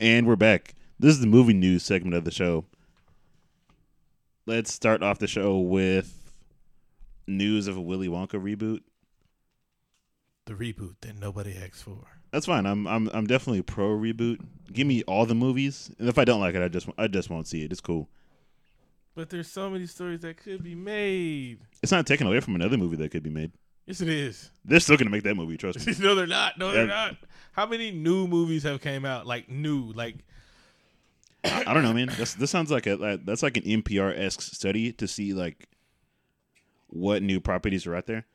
Speaker 1: And we're back. This is the movie news segment of the show. Let's start off the show with news of a Willy Wonka reboot.
Speaker 2: The reboot that nobody asked for.
Speaker 1: That's fine. I'm I'm I'm definitely pro reboot. Give me all the movies, and if I don't like it, I just I just won't see it. It's cool.
Speaker 2: But there's so many stories that could be made.
Speaker 1: It's not taken away from another movie that could be made.
Speaker 2: Yes, it is.
Speaker 1: They're still gonna make that movie. Trust me.
Speaker 2: no, they're not. No, they're not. How many new movies have came out? Like new, like
Speaker 1: I, I don't know, man. That's, this sounds like a that's like an NPR esque study to see like what new properties are out there.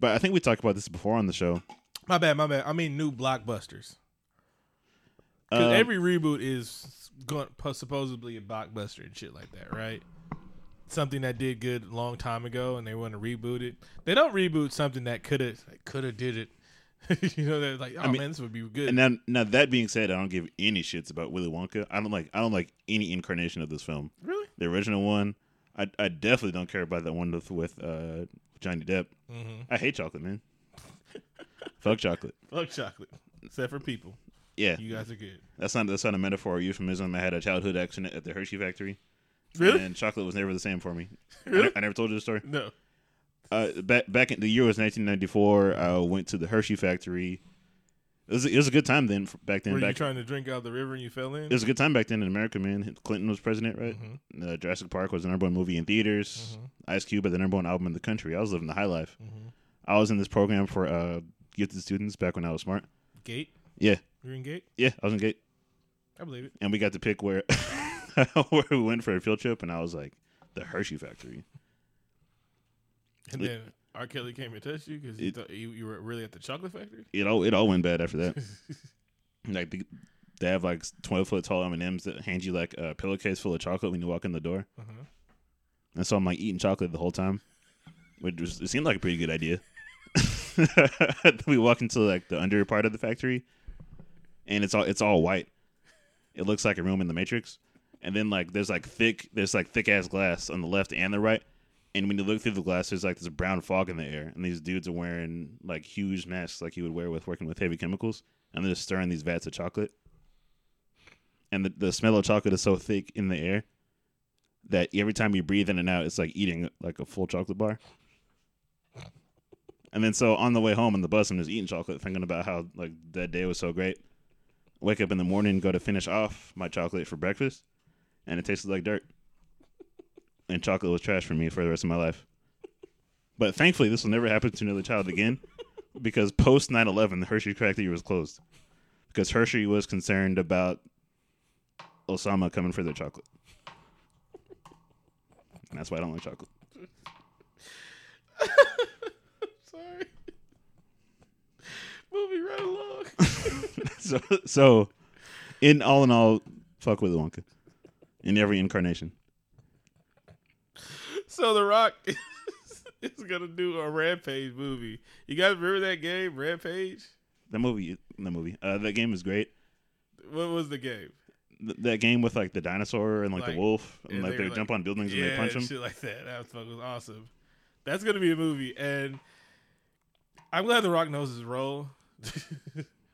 Speaker 1: But I think we talked about this before on the show.
Speaker 2: my bad, my bad. I mean new blockbusters. Because
Speaker 1: Um,
Speaker 2: every reboot is going supposedly a blockbuster and shit like that, right? Something that did good a long time ago, and they want to reboot it. They don't reboot something that could have could have did it. you know, they're like, oh
Speaker 1: mean-
Speaker 2: man, this would be good.
Speaker 1: And now, now that being said, I don't give any shits about Willy Wonka. I don't like I don't like any incarnation of this film.
Speaker 2: really?
Speaker 1: The original one, I I definitely don't care about that one with with uh, Johnny Depp.
Speaker 2: Mm-hmm.
Speaker 1: I hate chocolate, man. Fuck chocolate.
Speaker 2: Fuck chocolate, except for people.
Speaker 1: Yeah,
Speaker 2: You guys are good.
Speaker 1: that's not that's not a metaphor or euphemism. I had a childhood accident at the Hershey factory.
Speaker 2: Really?
Speaker 1: And chocolate was never the same for me. I,
Speaker 2: Really?
Speaker 1: ne- I never told you the story.
Speaker 2: No.
Speaker 1: Uh, back back in the year was 1994. I went to the Hershey factory. It was it was a good time then. Back then,
Speaker 2: Were you
Speaker 1: back
Speaker 2: trying to drink out of the river and you fell in?
Speaker 1: it was a good time back then in America, man. Clinton was president, right?
Speaker 2: Mm-hmm.
Speaker 1: Uh, Jurassic Park was the number one movie in theaters. Ice Cube had the number one album in the country. I was living the high life.
Speaker 2: Mm-hmm.
Speaker 1: I was in this program for uh, gifted students back when I was smart.
Speaker 2: Gate.
Speaker 1: Yeah,
Speaker 2: You were in Gate.
Speaker 1: yeah, I was in Gate,
Speaker 2: I believe it.
Speaker 1: and we got to pick where where we went for a field trip, and I was like, the Hershey factory.
Speaker 2: And
Speaker 1: It-
Speaker 2: then R. Kelly came and touched you because you,
Speaker 1: It-
Speaker 2: thought you, you were really at the chocolate factory.
Speaker 1: It all it all went bad after that. like the, they have like twelve foot tall M and M's that hand you like a pillowcase full of chocolate when you walk in the door,
Speaker 2: Uh-huh.
Speaker 1: and so I'm like eating chocolate the whole time, which was, it seemed like a pretty good idea. we walk into like the under part of the factory, and it's all it's all white. It looks like a room in the Matrix, and then like there's like thick there's like thick ass glass on the left and the right, And when you look through the glass, there's like this brown fog in the air, and these dudes are wearing like huge masks, like you would wear with working with heavy chemicals, and they're just stirring these vats of chocolate. And the, the smell of chocolate is so thick in the air that every time you breathe in and out, it's like eating like a full chocolate bar. And then so on the way home on the bus, I'm just eating chocolate, thinking about how like that day was so great. Wake up in the morning, go to finish off my chocolate for breakfast, and it tasted like dirt. And chocolate was trash for me for the rest of my life. But thankfully, this will never happen to another child again, because post 9/11, the Hershey cracker was closed, because Hershey was concerned about Osama coming for their chocolate. And that's why I don't like chocolate.
Speaker 2: Sorry. Moving right along.
Speaker 1: so so in all in all, fuck with Wonka. In every incarnation.
Speaker 2: so The Rock is gonna do a Rampage movie. You guys remember that game, Rampage?
Speaker 1: That movie the movie. Uh that game is great.
Speaker 2: What was the game?
Speaker 1: Th- that game with like the dinosaur and like,
Speaker 2: Like,
Speaker 1: the wolf and
Speaker 2: and
Speaker 1: like
Speaker 2: they
Speaker 1: they
Speaker 2: were, like-
Speaker 1: jump on buildings and they punch them.
Speaker 2: shit like that. That was fucking awesome. That's gonna be a movie, and I'm glad The Rock knows his role.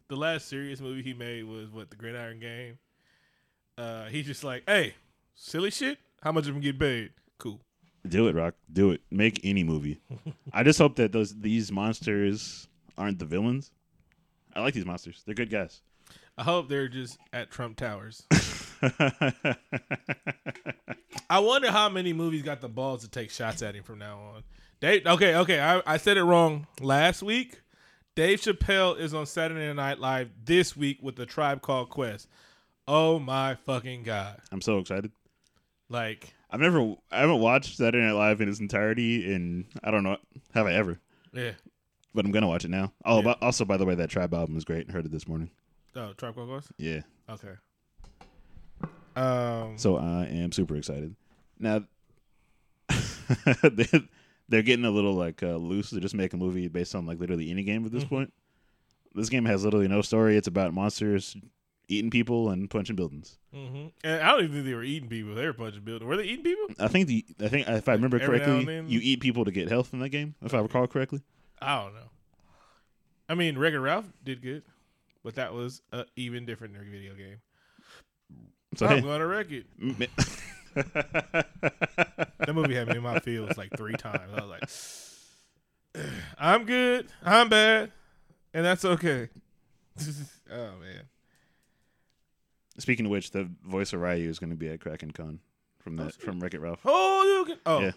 Speaker 2: the last serious movie he made was what the Gridiron Gang. Uh, he's just like, hey, silly shit. How much of them get paid? Cool.
Speaker 1: Do it, Rock. Do it. Make any movie. I just hope that those these monsters aren't the villains. I like these monsters. They're good guys.
Speaker 2: I hope they're just at Trump Towers. I wonder how many movies got the balls to take shots at him from now on. Dave, okay, okay, I, I said it wrong last week. Dave Chappelle is on Saturday Night Live this week with the Tribe Called Quest. Oh my fucking god!
Speaker 1: I'm so excited.
Speaker 2: Like,
Speaker 1: I've never I haven't watched Saturday Night Live in its entirety and I don't know have I ever.
Speaker 2: yeah.
Speaker 1: But I'm gonna watch it now. Oh,
Speaker 2: Yeah.
Speaker 1: but also by the way, that Tribe album is great. Heard it this morning.
Speaker 2: Oh, Tribe Called Quest.
Speaker 1: Yeah.
Speaker 2: Okay. Um.
Speaker 1: So I am super excited. Now they- they're getting a little like uh, loose. They're just make a movie based on like literally any game at this point. This game has literally no story. It's about monsters eating people and punching buildings.
Speaker 2: hmm And I don't even think they were eating people. They were punching buildings. Were they eating people?
Speaker 1: I think the I think if I remember
Speaker 2: Every
Speaker 1: correctly,
Speaker 2: then?
Speaker 1: you eat people to get health in that game. If I recall correctly.
Speaker 2: I don't know. I mean, Wreck-It Ralph did good, but that was a even different video game.
Speaker 1: So
Speaker 2: I'm
Speaker 1: hey,
Speaker 2: gonna wreck it. That movie had me in my feels like three times. I was like, I'm good, I'm bad, and that's okay. oh man.
Speaker 1: Speaking of which, the voice of Ryu is going to be at Kraken Con from that
Speaker 2: sweet.
Speaker 1: from Wreck It Ralph.
Speaker 2: Oh, you can. Oh,
Speaker 1: Yeah.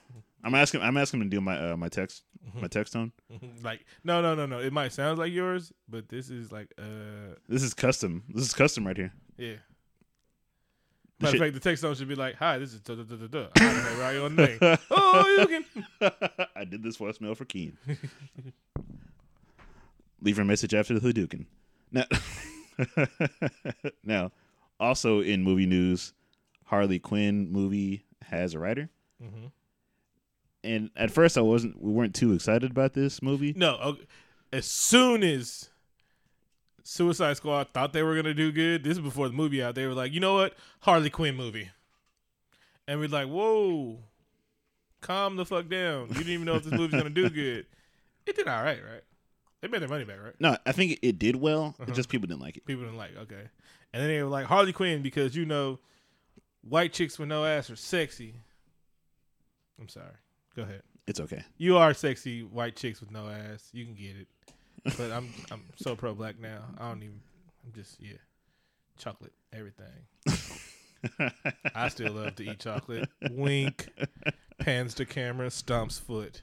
Speaker 1: I'm asking. I'm asking him to do my uh, my text my text tone.
Speaker 2: like no, no, no, no. It might sound like yours, but this is like, uh,
Speaker 1: This is custom. This is custom right here.
Speaker 2: yeah. Matter of fact, the text tone should be like, "Hi, this is da da da da da." I don't have Ryu on name. Oh, you can.
Speaker 1: I did this voicemail for Keen. Leave your message after the Hadouken. Now, now, also in movie news, Harley Quinn movie has a writer.
Speaker 2: Mhm.
Speaker 1: And at first, I wasn't. We weren't too excited about this movie.
Speaker 2: No, okay. as soon as Suicide Squad thought they were gonna do good, this is before the movie out. They were like, you know what, Harley Quinn movie, and we're like, whoa, calm the fuck down. You didn't even know if this movie's gonna do good. It did all right, right? They made their money back, right?
Speaker 1: No, I think it did well.
Speaker 2: Uh-huh.
Speaker 1: It's just people didn't like it.
Speaker 2: People didn't like, okay, and then they were like Harley Quinn because you know, white chicks with no ass are sexy. I'm sorry. Go ahead.
Speaker 1: It's okay.
Speaker 2: You are sexy white chicks with no ass. You can get it. But I'm I'm so pro black now. I don't even I'm just yeah. Chocolate, everything. I still love to eat chocolate. Wink. Pans to camera, stomps foot.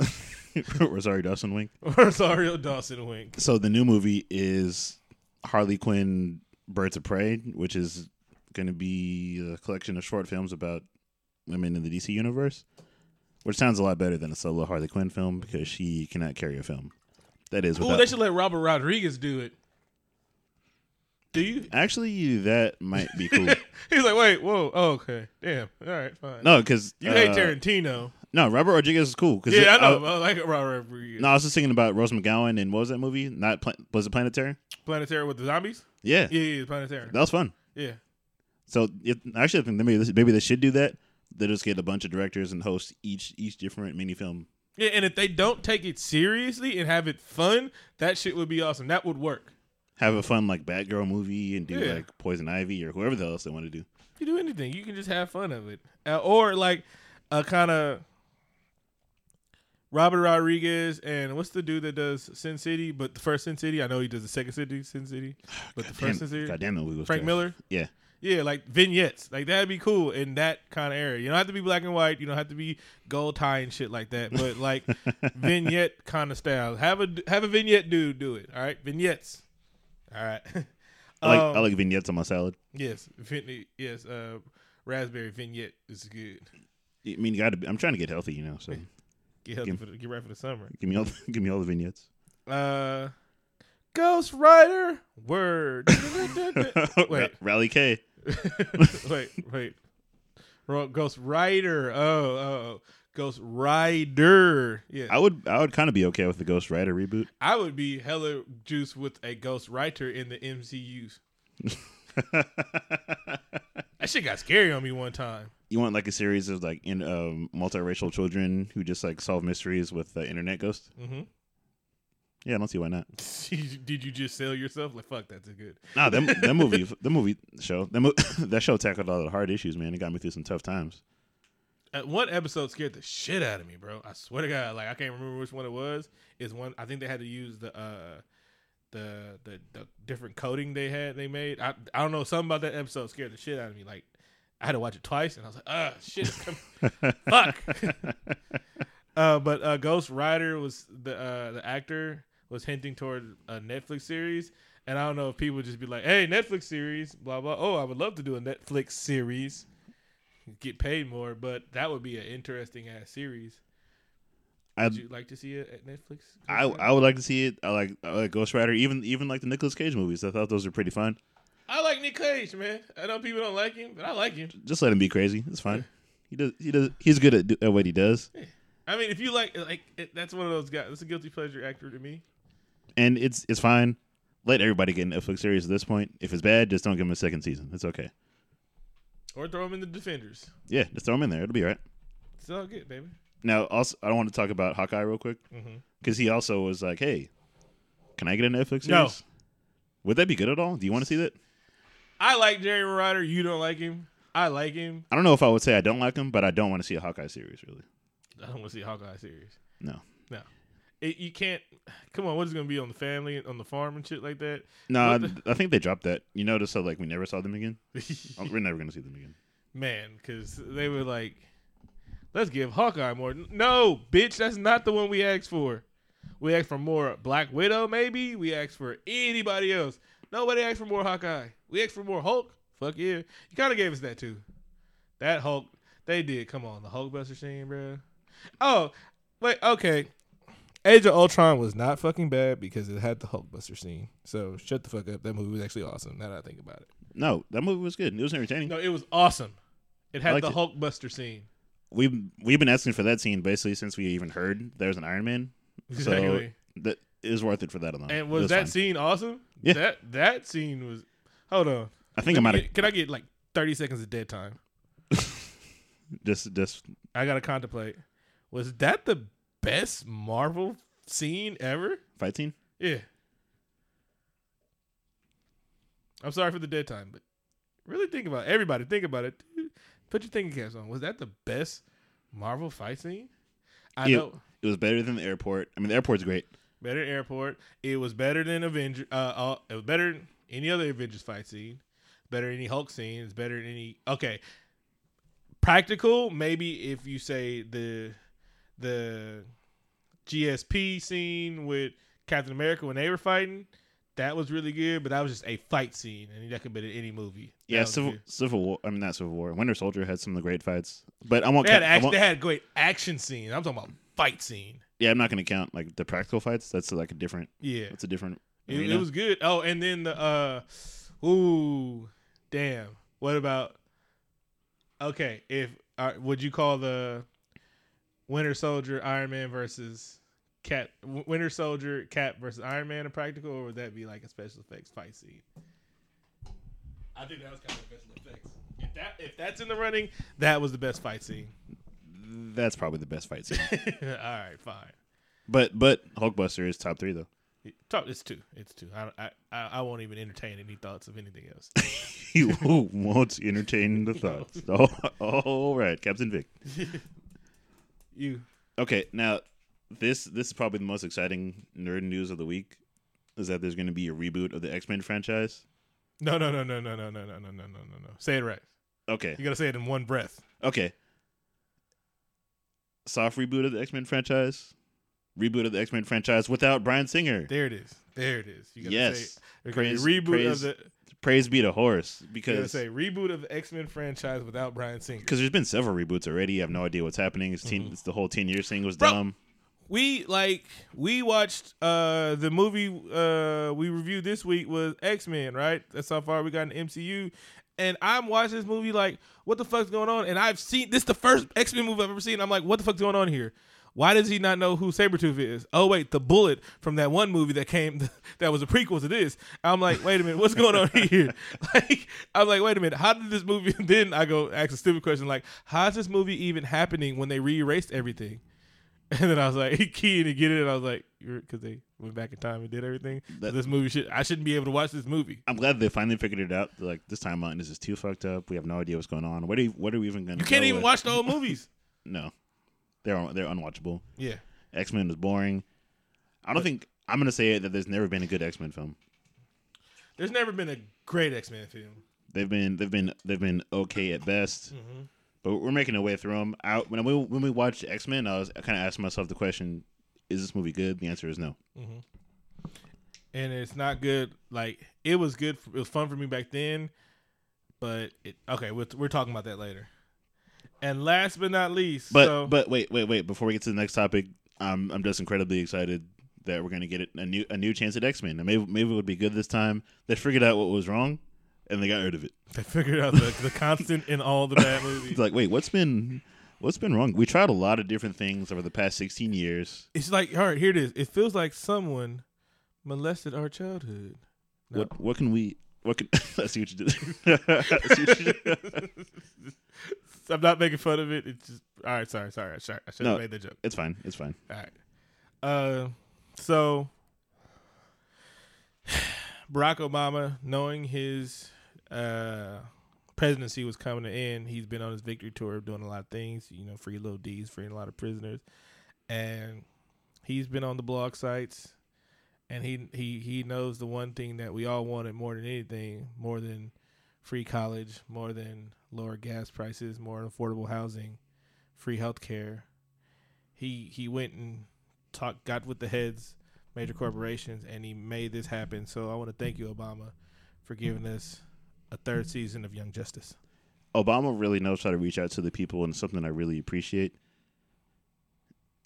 Speaker 1: Rosario Dawson wink.
Speaker 2: Rosario Dawson wink.
Speaker 1: So the new movie is Harley Quinn Birds of Prey, which is going to be a collection of short films about women in the DC universe, which sounds a lot better than a solo Harley Quinn film because she cannot carry a film. That is
Speaker 2: Oh, they should let Robert Rodriguez do it. Do you?
Speaker 1: Actually, that might be cool.
Speaker 2: He's like, wait, whoa, oh, okay, damn, all right, fine.
Speaker 1: no, because
Speaker 2: you hate uh, Tarantino.
Speaker 1: No, Robert Rodriguez is cool. Cause
Speaker 2: Yeah, I know. I, like Robert Rodriguez.
Speaker 1: no, I was just thinking about Rose McGowan and what was that movie? Not Pla- was it Planet Terror?
Speaker 2: Planet Terror with the zombies.
Speaker 1: Yeah,
Speaker 2: Yeah, yeah, Planet Terror.
Speaker 1: that was fun.
Speaker 2: Yeah.
Speaker 1: So it, actually, I think maybe this, maybe they should do that, They just get a bunch of directors and host each each different mini film.
Speaker 2: Yeah, and if they don't take it seriously and have it fun, that shit would be awesome. That would work.
Speaker 1: Have a fun like Batgirl movie and do
Speaker 2: Yeah.
Speaker 1: like Poison Ivy or whoever the else they want to do.
Speaker 2: You do anything, you can just have fun of it, uh, or like a kind of Robert Rodriguez and what's the dude that does Sin City? But the first Sin City, I know he does the second City, Sin City, but the first Sin City,
Speaker 1: God damn, that movie was
Speaker 2: Frank
Speaker 1: trash.
Speaker 2: Miller.
Speaker 1: Yeah,
Speaker 2: Yeah, like vignettes. Like that'd be cool in that kind of area. You don't have to be black and white. You don't have to be gold tie and shit like that. But like vignette kind of style. Have a have a vignette dude do it. All right, vignettes. All right.
Speaker 1: I like
Speaker 2: Um,
Speaker 1: I like vignettes on my salad.
Speaker 2: yes, vin- yes. Uh, raspberry vignette is good.
Speaker 1: I mean, you got to. I'm trying to get healthy, you know. So
Speaker 2: Get healthy
Speaker 1: Give-
Speaker 2: for the, get right for the summer.
Speaker 1: give me all give me all the vignettes.
Speaker 2: Uh, Ghost Rider. Word. Wait.
Speaker 1: Rally K.
Speaker 2: wait, wait. Ghost Rider. Oh, oh, oh. Ghost Rider. Yeah.
Speaker 1: I would I would kind of be okay with the Ghost Rider reboot.
Speaker 2: I would be hella juice with a Ghost Rider in the MCU. That shit got scary on me one time.
Speaker 1: you want like a series of like in um, multiracial children who just like solve mysteries with the internet ghost?
Speaker 2: Mm-hmm.
Speaker 1: Yeah, I don't see why not.
Speaker 2: Did you just sell yourself? Like fuck, that's a good.
Speaker 1: Nah, that that movie, the movie show, that mo- that show tackled a lot of hard issues, man. It got me through some tough times.
Speaker 2: Uh, one episode scared the shit out of me, bro. I swear to God, like I can't remember which one it was. Is one I think they had to use the uh the the, the different coding they had they made. I I don't know something about that episode scared the shit out of me. Like I had to watch it twice, and I was like, ah, shit, fuck. uh, but uh, Ghost Rider was the uh, the actor was hinting toward a Netflix series, and I don't know if people would just be like, "Hey, Netflix series, blah blah." Oh, I would love to do a Netflix series, get paid more, but that would be an interesting ass series.
Speaker 1: I
Speaker 2: Would you like to see it at Netflix?
Speaker 1: I I would like to see it. I like I like Ghost Rider, even even like the Nicolas Cage movies. I thought those were pretty fun.
Speaker 2: I like Nick Cage, man. I know people don't like him, but I like him.
Speaker 1: Just let him be crazy. It's fine. He does he does he's good at, do- at what he does,
Speaker 2: I mean, if you like, like it, that's one of those guys. It's a guilty pleasure actor to me.
Speaker 1: and it's it's fine. Let everybody get Netflix series at this point. If it's bad, just don't give him a second season. It's okay.
Speaker 2: Or throw him in the Defenders.
Speaker 1: Yeah, just throw him in there. It'll be all right.
Speaker 2: It's all good, baby.
Speaker 1: Now, also, I don't want to talk about Hawkeye real quick
Speaker 2: mm-hmm.
Speaker 1: because he also was like, "Hey, can I get a Netflix series?
Speaker 2: No.
Speaker 1: Would that be good at all? Do you want to see that?
Speaker 2: I like Jerry Ryder. You don't like him. I like him.
Speaker 1: I don't know if I would say I don't like him, but I don't want to see a Hawkeye series. Really,
Speaker 2: I don't want to see a Hawkeye series.
Speaker 1: no,
Speaker 2: No, it, you can't. Come on, what is it gonna be on the family on the farm and shit like that?
Speaker 1: no.
Speaker 2: What
Speaker 1: I, I think they dropped that. You notice how like we never saw them again. Oh, We're never gonna see them again.
Speaker 2: Man, because they were like, let's give Hawkeye more. No, bitch, that's not the one we asked for. We asked for more Black Widow, maybe. We asked for anybody else. Nobody asked for more Hawkeye. We asked for more Hulk. Fuck yeah. You kind of gave us that too. That Hulk, they did. Come on, the Hulkbuster scene, bro. Oh, wait, okay. Age of Ultron was not fucking bad because it had the Hulkbuster scene. So shut the fuck up. That movie was actually awesome. Now that I think about it.
Speaker 1: No, that movie was good. It was entertaining.
Speaker 2: No, it was awesome. It had the
Speaker 1: it.
Speaker 2: Hulkbuster scene.
Speaker 1: We've we've been asking for that scene basically since we even heard there was an Iron Man.
Speaker 2: Exactly.
Speaker 1: So that is worth it for that alone.
Speaker 2: and
Speaker 1: It
Speaker 2: was, that
Speaker 1: fine.
Speaker 2: scene awesome?
Speaker 1: Yeah.
Speaker 2: That that scene was. Hold on.
Speaker 1: I think I might have
Speaker 2: Can I get like thirty seconds of dead time?
Speaker 1: just just
Speaker 2: I gotta contemplate. Was that the best Marvel scene ever?
Speaker 1: fight scene.
Speaker 2: Yeah. I'm sorry for the dead time, but really think about it. everybody. Think about it. Put your thinking caps on. Was that the best Marvel fight scene? I
Speaker 1: Yeah.
Speaker 2: know.
Speaker 1: It was better than the airport. I mean, the airport's great.
Speaker 2: Better airport. It was better than Avenger. Uh, uh, it was better than any other Avengers fight scene. Better than any Hulk scene. It's better than any. Okay, practical. Maybe if you say the the GSP scene with Captain America when they were fighting, that was really good. But that was just a fight scene, and that could be in any movie. That
Speaker 1: Yeah, Civil
Speaker 2: good.
Speaker 1: Civil War. I mean, not Civil War. Winter Soldier had some of the great fights, but I won't.
Speaker 2: They had,
Speaker 1: count- I
Speaker 2: action,
Speaker 1: won't-
Speaker 2: they had great action scene. I'm talking about fight scene.
Speaker 1: yeah, I'm not going to count like the practical fights. That's like a different.
Speaker 2: Yeah,
Speaker 1: That's a different.
Speaker 2: It, it was good. Oh, and then the uh ooh, damn. What about Okay, if uh, would you call the Winter Soldier Iron Man versus Cap W- Winter Soldier Cap versus Iron Man a practical or would that be like a special effects fight scene? I think that was kind of special effects in if, that, if that's in the running, that was the best fight scene.
Speaker 1: That's probably the best fight scene.
Speaker 2: All right, fine.
Speaker 1: but but Hulkbuster is top three though.
Speaker 2: Top, it's two. It's two. I, I I I won't even entertain any thoughts of anything else.
Speaker 1: you won't entertain the thoughts. Oh, all right, Captain Vic.
Speaker 2: You
Speaker 1: Okay, now this this is probably the most exciting nerd news of the week. Is that there's going to be a reboot of the X Men franchise?
Speaker 2: no no no no no no no no no no no no no. Say it right.
Speaker 1: Okay,
Speaker 2: You gotta say it in one breath.
Speaker 1: okay. Soft reboot of the X Men franchise. Reboot of the X Men franchise without Bryan Singer.
Speaker 2: There it is. There it is. You gotta
Speaker 1: Yes.
Speaker 2: say there's gonna be a
Speaker 1: Praise-
Speaker 2: reboot
Speaker 1: praise-
Speaker 2: of the.
Speaker 1: Praise be to
Speaker 2: gotta
Speaker 1: because
Speaker 2: say reboot of the X Men franchise without Bryan Singer.
Speaker 1: because there's been several reboots already. I have no idea what's happening. It's, teen, it's the whole ten years thing was
Speaker 2: Bro.
Speaker 1: dumb.
Speaker 2: we like we watched uh the movie uh we reviewed this week was X-Men, right? That's how far we got in MCU. And I'm watching this movie like, what the fuck's going on? And I've seen this is the first X-Men movie I've ever seen. I'm like, what the fuck's going on here? Why does he not know who Sabretooth is? Oh wait, the bullet from that one movie that came that was a prequel to this. I'm like, wait a minute, what's going on here? Like I'm like, wait a minute, how did this movie then I go ask a stupid question like, how's this movie even happening when they re-erased everything? And then I was like, key to get it. And I was like, because they went back in time and did everything. So this movie should I shouldn't be able to watch this movie.
Speaker 1: I'm glad they finally figured it out. They're Like this timeline is just too fucked up. We have no idea what's going on. What are you, what are we even going to?
Speaker 2: You can't even watch the old movies.
Speaker 1: No, they're they're unwatchable.
Speaker 2: Yeah,
Speaker 1: X Men was boring. I don't think I'm going to say it that there's never been a good X Men film.
Speaker 2: there's never been a great X Men film.
Speaker 1: They've been they've been they've been okay at best,
Speaker 2: Mm-hmm.
Speaker 1: but we're making our way through them. I, when we when we watched X Men, I was I kind of asking myself the question: Is this movie good? The answer is no.
Speaker 2: and it's not good. Like it was good. For, it was fun for me back then, but it, okay, we're, we're talking about that later. And last but not least,
Speaker 1: But
Speaker 2: so,
Speaker 1: but wait wait wait before we get to the next topic, I'm I'm just incredibly excited that we're gonna get a new a new chance at X Men. Maybe maybe it would be good this time. They figured out what was wrong, and they got rid of it.
Speaker 2: they figured out the, the constant in all the bad movies.
Speaker 1: It's like wait, what's been what's been wrong? We tried a lot of different things over the past 16 years.
Speaker 2: It's like, all right, here it is. It feels like someone molested our childhood. No.
Speaker 1: What what can we what can I see what you did? I see what you did.
Speaker 2: I'm not making fun of it. It's just all right. Sorry, sorry. I should, I should have
Speaker 1: No.
Speaker 2: made the joke.
Speaker 1: It's fine. It's fine.
Speaker 2: All right. Uh, so Barack Obama, knowing his uh presidency was coming to end, he's been on his victory tour doing a lot of things. You know, free little D's, freeing a lot of prisoners, and he's been on the blog sites. And he he he knows the one thing that we all wanted more than anything, more than free college, more than lower gas prices, more affordable housing, free health care. He he went and talked, got with the heads, major corporations, and he made this happen. So I want to thank you, Obama, for giving us a third season of Young Justice.
Speaker 1: Obama really knows how to reach out to the people, and something I really appreciate.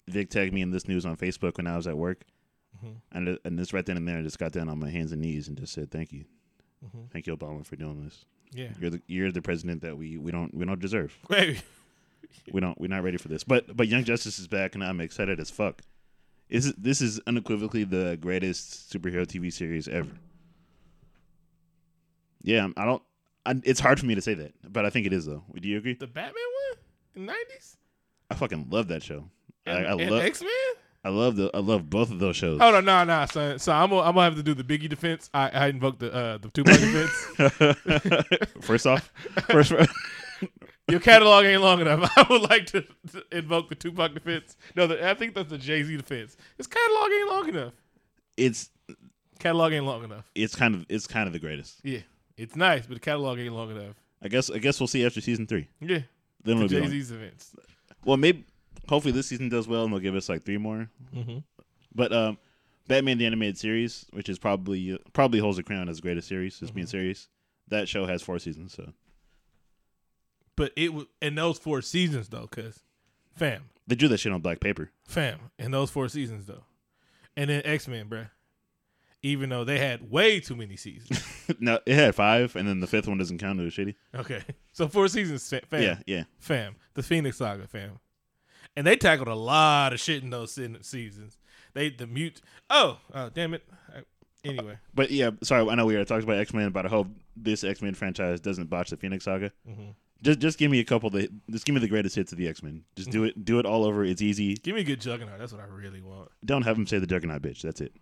Speaker 1: Vic tagged me in this news on Facebook when I was at work,
Speaker 2: Mhm.
Speaker 1: and and this right then and there, I just got down on my hands and knees and just said thank you,
Speaker 2: Mhm.
Speaker 1: thank you, Obama, for doing this.
Speaker 2: Yeah,
Speaker 1: You're the you're the president that we, we don't we don't deserve.
Speaker 2: Wait,
Speaker 1: We don't we're not ready for this. But but Young Justice is back, and I'm excited as fuck. Is this is unequivocally the greatest superhero TV series ever. Yeah, I don't. I, it's hard for me to say that, but I think it is though. Do you agree?
Speaker 2: the Batman one in nineties.
Speaker 1: I fucking love that show. I, I
Speaker 2: and
Speaker 1: love
Speaker 2: X Men.
Speaker 1: I love the I love both of those shows.
Speaker 2: Oh no, no, no, son. So I'm gonna, I'm gonna have to do the Biggie defense. I, I invoked the uh, the Tupac defense.
Speaker 1: first off, first
Speaker 2: Your catalog ain't long enough. I would like to, to invoke the Tupac defense. No, the, I think that's the Jay Z defense. His catalog ain't long enough.
Speaker 1: it's
Speaker 2: Catalog ain't long enough.
Speaker 1: it's kind of it's kind of the greatest.
Speaker 2: Yeah, it's nice, but the catalog ain't long enough.
Speaker 1: I guess I guess we'll see after season three.
Speaker 2: Yeah,
Speaker 1: Then be
Speaker 2: Jay. Z's events.
Speaker 1: Well, maybe hopefully this season does well, and they'll give us like three more.
Speaker 2: Mm-hmm.
Speaker 1: But um, Batman the animated series, which is probably probably holds the crown as greatest series, as
Speaker 2: Mm-hmm.
Speaker 1: being serious. That show has four seasons, so
Speaker 2: But it was in those four seasons though, cause fam,
Speaker 1: they drew that shit on black paper.
Speaker 2: fam, in those four seasons though, and then X Men, bruh. Even though they had way too many seasons.
Speaker 1: no, it had five, and then the fifth one doesn't count. It was shitty.
Speaker 2: okay, so four seasons, fam.
Speaker 1: Yeah, yeah.
Speaker 2: fam, the Phoenix Saga, fam, and they tackled a lot of shit in those seasons. They the mute. Oh, oh, damn it! Anyway,
Speaker 1: But yeah, sorry, I know we already talked about X Men, but I hope this X Men franchise doesn't botch the Phoenix Saga.
Speaker 2: Mhm.
Speaker 1: Just just give me a couple of the just give me the greatest hits of the X Men. Just do it do it all over. It's easy.
Speaker 2: give me a good Juggernaut. That's what I really want.
Speaker 1: Don't have him say the Juggernaut bitch. That's it.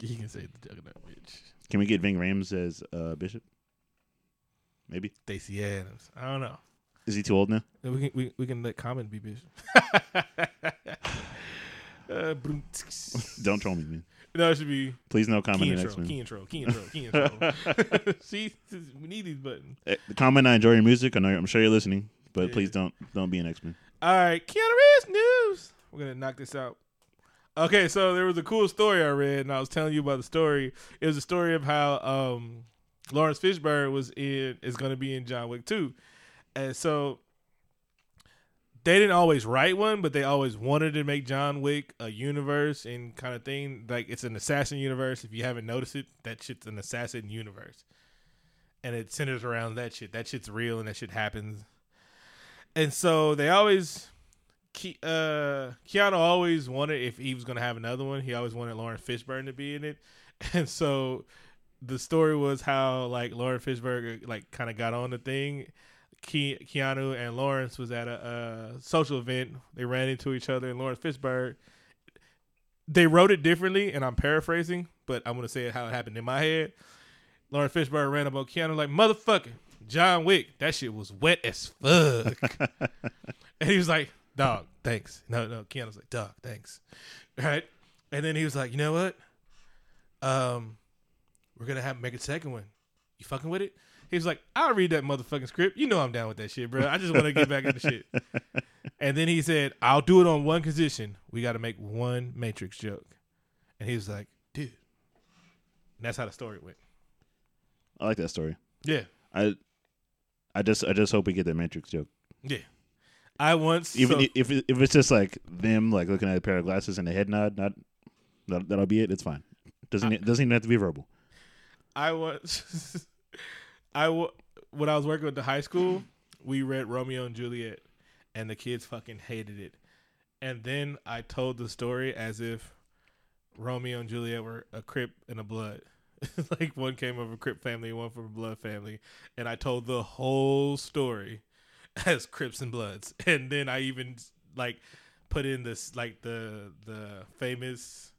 Speaker 2: He can say the Juggernaut, bitch.
Speaker 1: Can we get Ving Rhames as uh, Bishop? Maybe.
Speaker 2: Stacey Adams. I don't know.
Speaker 1: Is he too old now?
Speaker 2: We can we, we can let Common be Bishop. uh.
Speaker 1: Don't troll me, man.
Speaker 2: no, it should be
Speaker 1: Please no comment
Speaker 2: key
Speaker 1: in
Speaker 2: intro,
Speaker 1: X Men.
Speaker 2: key intro, key intro, key intro. See, we need these buttons.
Speaker 1: Eh, Common. I enjoy your music. I know. I'm sure you're listening, but
Speaker 2: Yeah.
Speaker 1: please don't don't be an X Men.
Speaker 2: All right, Keanu Reeves news. We're gonna knock this out. Okay, so there was a cool story I read, and I was telling you about the story. It was a story of how um, Laurence Fishburne was in is going to be in John Wick 2. And so they didn't always write one, but they always wanted to make John Wick a universe and kind of thing. Like it's an assassin universe. If you haven't noticed it, that shit's an assassin universe, and it centers around that shit. That shit's real, and that shit happens. And so they always uh, Keanu always wanted if he was gonna have another one, he always wanted Laurence Fishburne to be in it, and so the story was how like Laurence Fishburne like kind of got on the thing. Ke- Keanu and Laurence was at a uh, social event. They ran into each other, and Laurence Fishburne. They wrote it differently, and I'm paraphrasing, but I'm gonna say it how it happened in my head. Laurence Fishburne ran about Keanu like motherfucker, John Wick. That shit was wet as fuck. And he was like, dog, thanks. No, no, Keanu's like, dog, thanks. Right? And then he was like, you know what? Um, we're gonna have make a second one. You fucking with it? He was like, I'll read that motherfucking script. You know I'm down with that shit, bro. I just want to get back into shit. And then he said, I'll do it on one condition. We got to make one Matrix joke. And he was like, dude. And that's how the story went.
Speaker 1: I like that story.
Speaker 2: Yeah.
Speaker 1: I I just I just hope we get that Matrix joke.
Speaker 2: Yeah. I once
Speaker 1: Even
Speaker 2: so-
Speaker 1: if if it's just like them like looking at a pair of glasses and a head nod, not that, that'll be it. It's fine. Doesn't it doesn't even have to be verbal.
Speaker 2: I was, I when I was working with the high school, we read Romeo and Juliet, and the kids fucking hated it. And then I told the story as if Romeo and Juliet were a Crip and a Blood. like one came from a Crip family, one from a Blood family, and I told the whole story as Crips and Bloods. And then I even like put in this like the the famous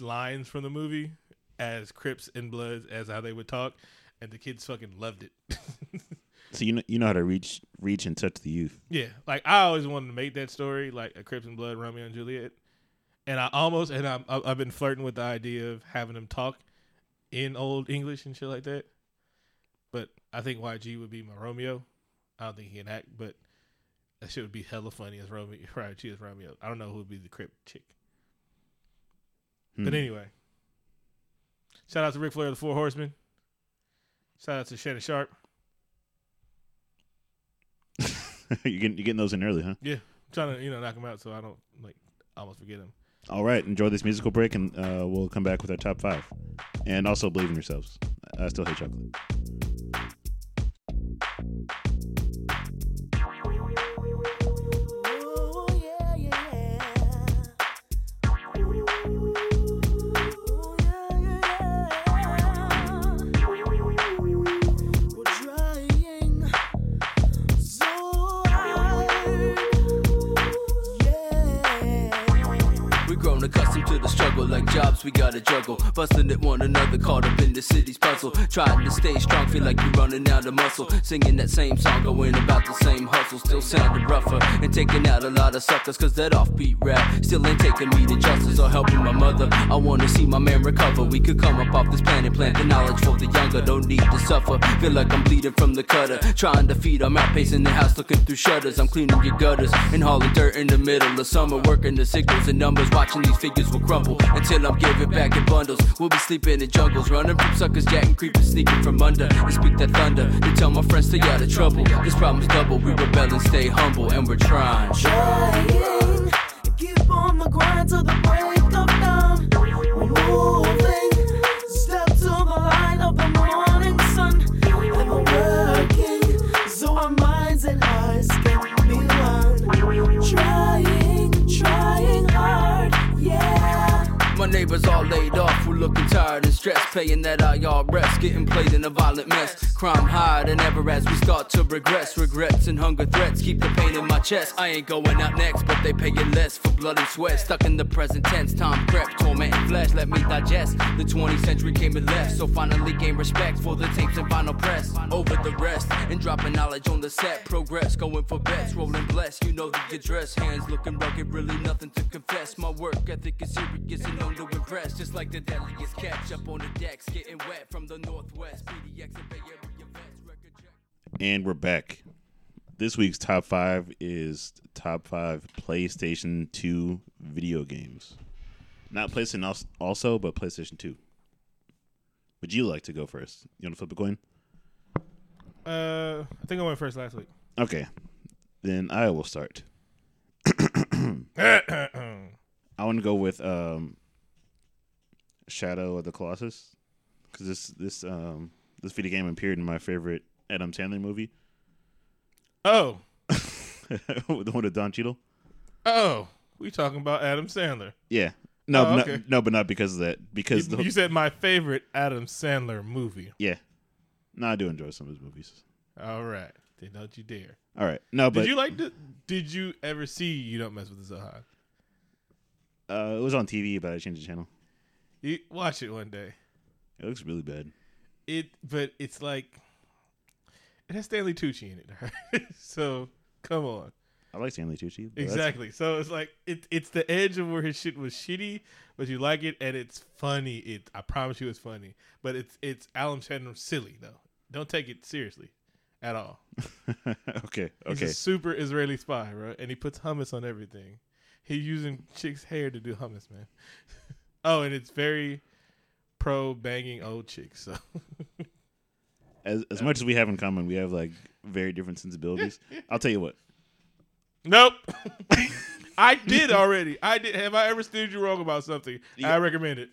Speaker 2: lines from the movie as Crips and Bloods as how they would talk, and the kids fucking loved it.
Speaker 1: So you know you know how to reach reach and touch the youth.
Speaker 2: yeah, like I always wanted to make that story like a Crips and Blood Romeo and Juliet, and I almost and I'm, I- I've been flirting with the idea of having them talk in old English and shit like that. But I think YG would be my Romeo. I don't think he can act, but that shit would be hella funny as Romeo. Right, she is Romeo. I don't know who would be the Crip chick.
Speaker 1: Hmm.
Speaker 2: But anyway, shout out to Ric Flair, the Four Horsemen. Shout out to Shannon Sharpe.
Speaker 1: you getting you getting those in early, huh?
Speaker 2: Yeah, I'm trying to you know knock them out so I don't like almost forget them.
Speaker 1: All right, enjoy this musical break, and uh, we'll come back with our top five, and also believe in yourselves. I still hate chocolate.
Speaker 3: Busting at one another, caught up in the city's puzzle. Trying to stay strong, feel like you're running out of muscle. Singing that same song, going about the same hustle. Still sounding rougher and taking out a lot of suckers, cause that offbeat rap still ain't taking me to justice or helping my mother. I wanna see my man recover. We could come up off this planet, plant the knowledge for the younger. Don't need to suffer. Feel like I'm bleeding from the cutter. Trying to feed, I'm out pacing the house, looking through shutters. I'm cleaning your gutters and hauling dirt in the middle of summer. Working the signals and numbers, watching these figures will crumble until I'm giving back in bundles. We'll be sleeping in jungles, running from suckers, jacking creepers, sneaking from under. And speak that thunder They tell my friends stay out of trouble. This problem's double, we rebel and stay humble, and we're trying.
Speaker 4: Trying, keep on the grind till the break of dawn. We're moving, step to the light of the morning sun, and we're working so our minds and hearts can be one. Trying, trying hard, yeah.
Speaker 3: My neighbors all laid off, looking tired stress, paying that our y'all IRS, getting played in a violent mess. Crime higher than ever as we start to regress. Regrets and hunger threats keep the pain in my chest. I ain't going out next, but they paying less for blood and sweat. Stuck in the present tense, time prep, torment and flesh. Let me digest. The 20th century came and left, so finally gain respect for the tapes and vinyl press. Over the rest and dropping knowledge on the set. Progress, going for bets, rolling blessed. You know the address, hands looking rugged, really nothing to confess. My work ethic is serious and known to impress. Just like the deadliest catch up on the decks, getting wet from the northwest. PDX and Bay Area vets, record check.
Speaker 1: And we're back. This week's top five is top five PlayStation 2 video games. Not PlayStation also, but PlayStation 2. Would you like to go first? You want to flip a coin?
Speaker 2: Uh, I think I went first last week.
Speaker 1: Okay. Then I will start. I want to go with um, Shadow of the Colossus because this this um this video game appeared in my favorite Adam Sandler movie,
Speaker 2: oh,
Speaker 1: the one with Don Cheadle.
Speaker 2: oh, we talking about Adam Sandler.
Speaker 1: Yeah. No,
Speaker 2: Oh,
Speaker 1: no,
Speaker 2: okay.
Speaker 1: no, but not because of that. Because
Speaker 2: You,
Speaker 1: the,
Speaker 2: you said my favorite Adam Sandler movie.
Speaker 1: yeah, no, I do enjoy some of his movies.
Speaker 2: All right, then don't you dare.
Speaker 1: All right, no, but
Speaker 2: did you like the? Did you ever see You Don't Mess with the Zohan?
Speaker 1: uh, it was on TV, but I changed the channel.
Speaker 2: You watch it one day.
Speaker 1: It looks really bad.
Speaker 2: It, but it's like it has Stanley Tucci in it. so come on.
Speaker 1: I like Stanley Tucci. but that's-
Speaker 2: Exactly. So it's like it, it's the edge of where his shit was shitty, but you like it and it's funny. It I promise you it's funny. But it's it's Adam Sandler silly though. Don't take it seriously at all.
Speaker 1: okay,
Speaker 2: He's
Speaker 1: okay.
Speaker 2: a super Israeli spy, bro, and he puts hummus on everything. He's using chicks' hair to do hummus, man. oh, and it's very pro banging old chicks. So
Speaker 1: As as much as we have in common, we have like very different sensibilities. I'll tell you what.
Speaker 2: nope. I did already. I did. Have I ever steered you wrong about something?
Speaker 1: Yeah.
Speaker 2: I recommend it.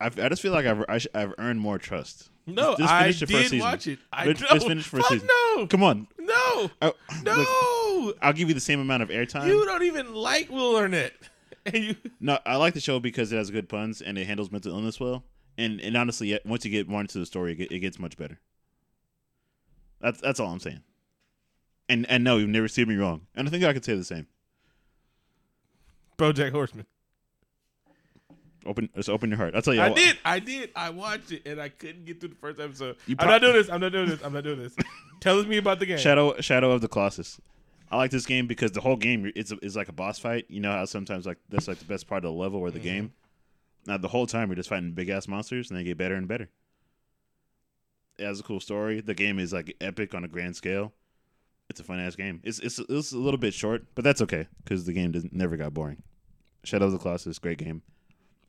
Speaker 1: I, I just feel like I've I sh- I've earned more trust.
Speaker 2: No,
Speaker 1: Just
Speaker 2: I
Speaker 1: the first
Speaker 2: did
Speaker 1: season.
Speaker 2: watch it. I
Speaker 1: Just- just finish first
Speaker 2: Fuck
Speaker 1: season.
Speaker 2: No,
Speaker 1: Come on.
Speaker 2: no,
Speaker 1: Oh,
Speaker 2: no.
Speaker 1: look, I'll give you the same amount of airtime.
Speaker 2: you don't even like Will Arnett, you.
Speaker 1: No, I like the show because it has good puns and it handles mental illness well. And and honestly, once you get more into the story, it, it gets much better. That's that's all I'm saying. And and no, you've never seen me wrong. And I think I could say the same.
Speaker 2: BoJack Horseman.
Speaker 1: Open, just open your heart. I'll tell you.
Speaker 2: I did. I did. I watched it, and I couldn't get through the first episode.
Speaker 1: You
Speaker 2: I'm not doing this. I'm not doing this. I'm not doing this. Tell me about the game.
Speaker 1: Shadow Shadow of the Colossus. I like this game because the whole game is is like a boss fight. You know how sometimes like that's like the best part of the level or the game. Now the whole time you're just fighting big ass monsters and they get better and better. It has a cool story. The game is like epic on a grand scale. It's a fun ass game. It's it's it's a little bit short, but that's okay because the game doesn't never got boring. Shadow of the Colossus, great game,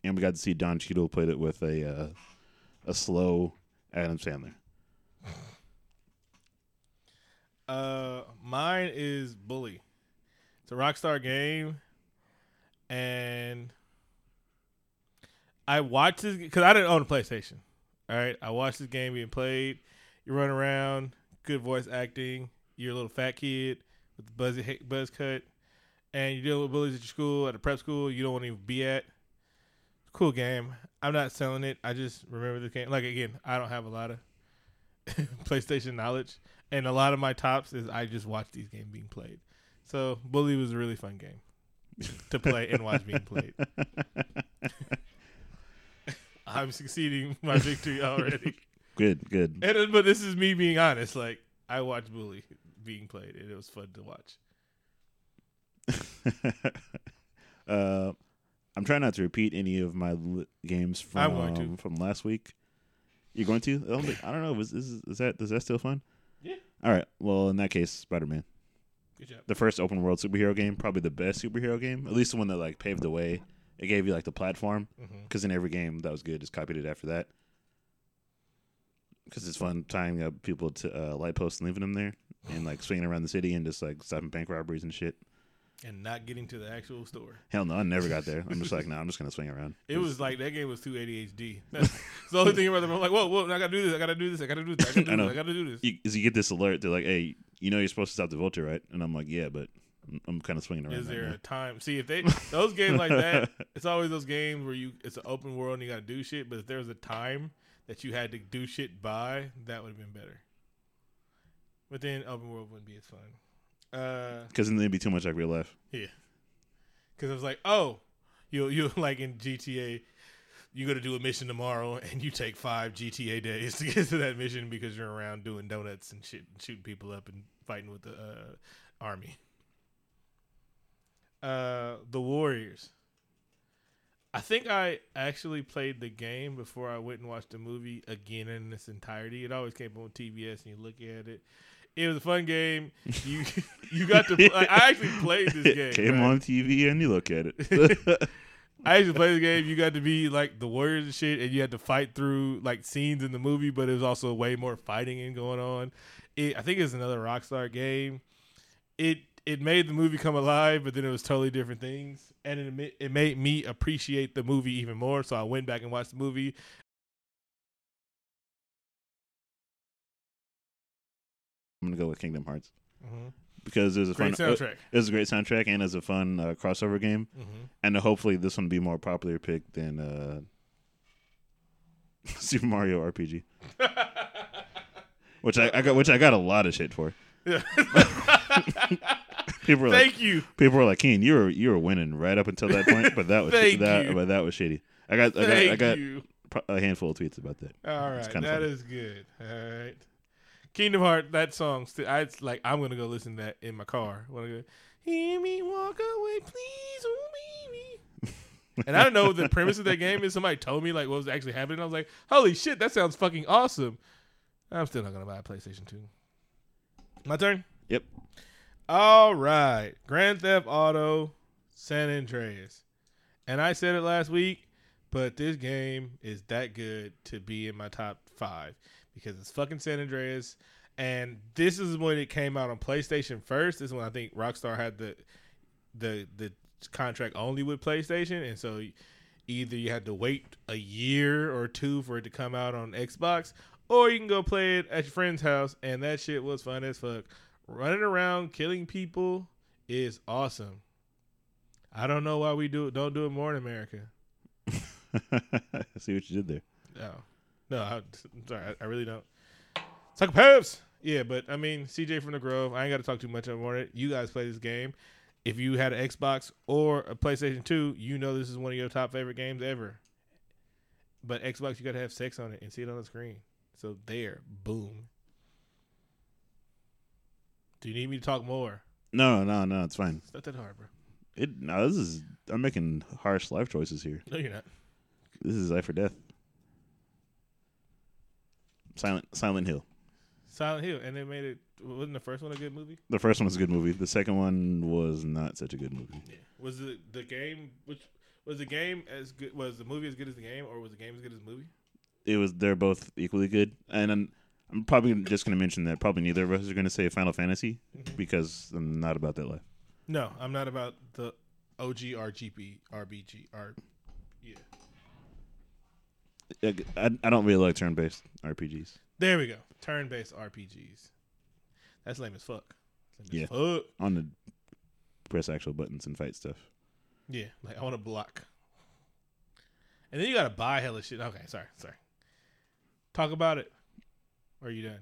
Speaker 1: and we got to see Don Cheadle played it with a uh, a slow Adam Sandler.
Speaker 2: Uh, mine is Bully. It's a Rockstar game, and I watched this because I didn't own a PlayStation. All right, I watched this game being played. You run around, good voice acting. You're a little fat kid with the buzzy buzz cut, and you're dealing with bullies at your school, at a prep school you don't want to even be at. Cool game. I'm not selling it. I just remember the game. Like again, I don't have a lot of PlayStation knowledge, and a lot of my tops is I just watch these games being played. So Bully was a really fun game to play and watch being played. I'm succeeding my victory already.
Speaker 1: Good, good.
Speaker 2: And, uh, but this is me being honest. Like I watched Bully being played, and it was fun to watch.
Speaker 1: uh, I'm trying not to repeat any of my li- games from
Speaker 2: I'm going to.
Speaker 1: um, from last week. You're going to? I don't, think- I don't know. Is, is, is that is that still fun?
Speaker 2: Yeah.
Speaker 1: All right. Well, in that case, Spider Man,
Speaker 2: Good job.
Speaker 1: the first open world superhero game, probably the best superhero game. At least the one that like paved the way. It gave you like the platform because in every game that was good. Just copied it after that. Because it's fun tying up people to uh, light posts and leaving them there, and like swinging around the city and just like stopping bank robberies and shit.
Speaker 2: And not getting to the actual store.
Speaker 1: Hell no, I never got there. I'm just like, no, I'm just gonna swing around.
Speaker 2: It was like that game was too ADHD. That's the only thing about them. I'm like, whoa, whoa, I gotta do this. I gotta do this. I gotta do this. I gotta do
Speaker 1: I
Speaker 2: this. I gotta do this.
Speaker 1: you, is you get this alert. They're like, "Hey, you know you're supposed to stop the vulture, right?" And I'm like, "Yeah, but I'm kind of swinging around.
Speaker 2: Is
Speaker 1: right
Speaker 2: there
Speaker 1: now.
Speaker 2: a time? See, if they those games like that, it's always those games where you it's an open world and you got to do shit. But if there was a time that you had to do shit by, that would have been better. But then open world wouldn't be as fun. Uh,
Speaker 1: Because then there'd be too much like real life.
Speaker 2: yeah, because it was like, oh, you you like in GTA, you got to do a mission tomorrow, and you take five GTA days to get to that mission because you're around doing donuts and shit, and shooting people up and fighting with the uh, army. Uh, the Warriors. I think I actually played the game before I went and watched the movie again in its entirety. It always came on TBS, and you look at it. It was a fun game. You you got to. Like, I actually played this game.
Speaker 1: It came
Speaker 2: right?
Speaker 1: on TV and you look at it.
Speaker 2: I actually played the game. You got to be like the warriors and shit, and you had to fight through like scenes in the movie, but it was also way more fighting and going on. It, I think it's another Rockstar game. It it made the movie come alive, but then it was totally different things, and it it made me appreciate the movie even more. So I went back and watched the movie.
Speaker 1: I'm gonna go with Kingdom Hearts
Speaker 2: Mm-hmm.
Speaker 1: because it was a
Speaker 2: Great
Speaker 1: fun. uh,
Speaker 2: soundtrack.
Speaker 1: it was a great soundtrack and it's a fun uh, crossover game,
Speaker 2: Mm-hmm.
Speaker 1: and hopefully this one will be more popular pick than uh, Super Mario RPG, which I, I got which I got a lot of shit for. People were like,
Speaker 2: Thank you.
Speaker 1: people were like, "Keen, you were you were winning right up until that point, but that was
Speaker 2: Thank
Speaker 1: that but that was shady." I got I got I got a handful of tweets about that.
Speaker 2: All
Speaker 1: kinda
Speaker 2: that is good. All right, Kingdom Heart. That song, still, I like I'm gonna go listen to that in my car. Wanna go? Hear me walk away, please, oh baby. and I don't know the premise of that game is. Somebody told me like what was actually happening. I was like, holy shit, that sounds fucking awesome. I'm still not gonna buy a PlayStation Two. My turn.
Speaker 1: Yep.
Speaker 2: All right, Grand Theft Auto San Andreas, and I said it last week but this game is that good to be in my top five because it's fucking San Andreas, and this is when it came out on PlayStation first. This is when I think Rockstar had the the the contract only with PlayStation, and so either you had to wait a year or two for it to come out on Xbox, or you can go play it at your friend's house, and that shit was fun as fuck. Running around killing people is awesome. I don't know why we do don't do it more in America.
Speaker 1: I see what you did there.
Speaker 2: No, no, I, I'm sorry, I, I really don't. Psychopaths. Yeah, but I mean, CJ from the Grove. I ain't got to talk too much about it. You guys play this game. If you had an Xbox or a PlayStation Two, you know this is one of your top favorite games ever. But Xbox, you got to have sex on it and see it on the screen. So there, boom. Do you need me to talk more?
Speaker 1: No, no, no, it's fine.
Speaker 2: It's not that hard, bro.
Speaker 1: It no, this is I'm making harsh life choices here.
Speaker 2: No, you're not.
Speaker 1: This is life or death. Silent Silent Hill.
Speaker 2: Silent Hill, and they made it. Wasn't the first one a good movie?
Speaker 1: The first one was a good movie. The second one was not such a good movie.
Speaker 2: Yeah. Was the the game which was the game as good was the movie as good as the game or was the game as good as the movie?
Speaker 1: It was they're both equally good, and I'm, I'm probably just going to mention that probably neither of us are going to say Final Fantasy mm-hmm. because I'm not about that life.
Speaker 2: No, I'm not about the OG RGB RBG R. Yeah.
Speaker 1: I, I don't really like turn-based RPGs.
Speaker 2: There we go. Turn based RPGs. That's lame as fuck. Lame as fuck.
Speaker 1: On the press actual buttons and fight stuff.
Speaker 2: Yeah. Like I want to block. And then you gotta buy hella shit. Okay, sorry, sorry. Talk about it. Or are you done?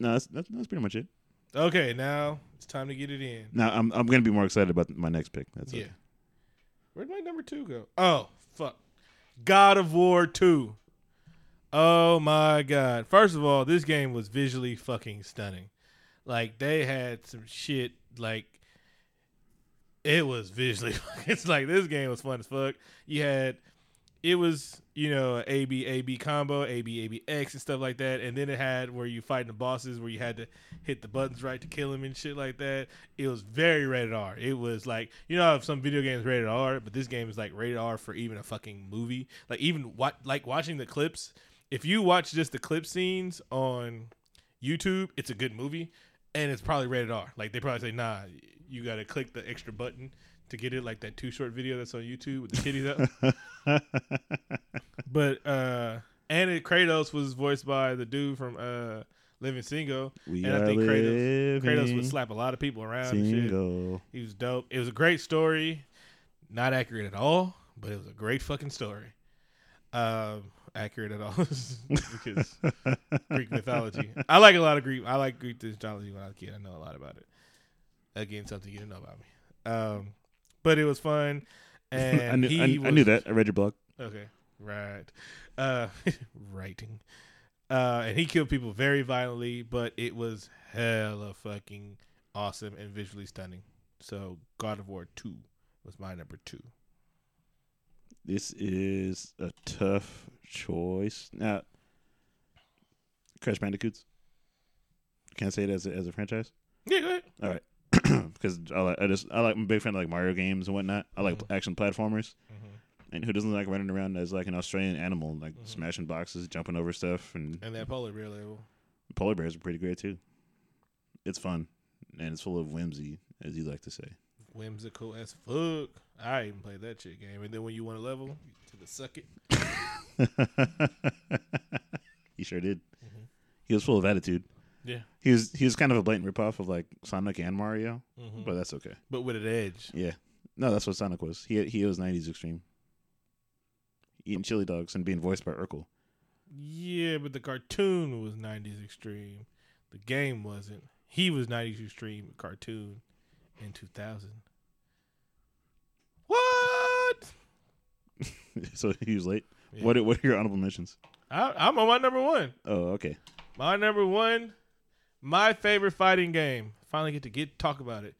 Speaker 1: No, that's that's, that's pretty much it.
Speaker 2: Okay, now it's time to get it in.
Speaker 1: Now I'm I'm going to be more excited about my next pick. That's
Speaker 2: yeah.
Speaker 1: okay.
Speaker 2: Where'd my number two go? Oh, fuck. God of War 2. Oh my god. First of all, this game was visually fucking stunning. Like they had some shit like it was visually it's like this game was fun as fuck. You had it was, you know, a B A B combo, A B A B X and stuff like that. And then it had where you fighting the bosses where you had to hit the buttons right to kill them and shit like that. It was very rated R. It was like you know how some video games rated R, but this game is like rated R for even a fucking movie. Like even what like watching the clips. If you watch just the clip scenes on YouTube, it's a good movie, and it's probably rated R. Like they probably say, nah, you got to click the extra button to get it, like that two short video that's on YouTube with the titties up. but uh, and it, Kratos was voiced by the dude from uh living single.
Speaker 1: We
Speaker 2: and I think Kratos, Kratos would slap a lot of people around. And shit.
Speaker 1: single.
Speaker 2: He was dope. It was a great story. Not accurate at all, but it was a great fucking story. Um, accurate at all because Greek mythology. I like a lot of Greek. I like Greek mythology when I was a kid. I know a lot about it. Again, something you didn't know about me. Um, but it was fun. And
Speaker 1: I, knew,
Speaker 2: he
Speaker 1: I, I knew that. I read your blog.
Speaker 2: Okay, right. Uh, writing. Uh, and he killed people very violently, but it was hella fucking awesome and visually stunning. So, God of War Two was my number two.
Speaker 1: This is a tough choice. Now, Crash Bandicoots. Can I say it as a, as a franchise?
Speaker 2: Yeah, go ahead.
Speaker 1: Because I, like, I just I like I'm a big fan of like Mario games and whatnot. I like
Speaker 2: Mhm.
Speaker 1: action platformers.
Speaker 2: Mhm.
Speaker 1: And who doesn't like running around as like an Australian animal, like
Speaker 2: Mhm.
Speaker 1: smashing boxes, jumping over stuff, and
Speaker 2: And that polar bear level.
Speaker 1: polar bears are pretty great too. It's fun and it's full of whimsy, as you like to say.
Speaker 2: Whimsical as fuck. I even played that shit game. And then when you want a level, you to the suck it.
Speaker 1: he sure did.
Speaker 2: Mhm.
Speaker 1: He was full of attitude.
Speaker 2: Yeah.
Speaker 1: He was he was kind of a blatant ripoff of like Sonic and Mario,
Speaker 2: Mhm.
Speaker 1: but that's okay.
Speaker 2: But with an edge.
Speaker 1: Yeah, no, that's what Sonic was. He he was '90s extreme, eating chili dogs and being voiced by Urkel.
Speaker 2: Yeah, but the cartoon was 90s extreme. The game wasn't. He was 90s extreme cartoon in 2000. What?
Speaker 1: so he was late.
Speaker 2: Yeah.
Speaker 1: What are- what are your honorable mentions?
Speaker 2: I, I'm on my number one.
Speaker 1: Oh, okay.
Speaker 2: My number one, my favorite fighting game. Finally get to get talk about it.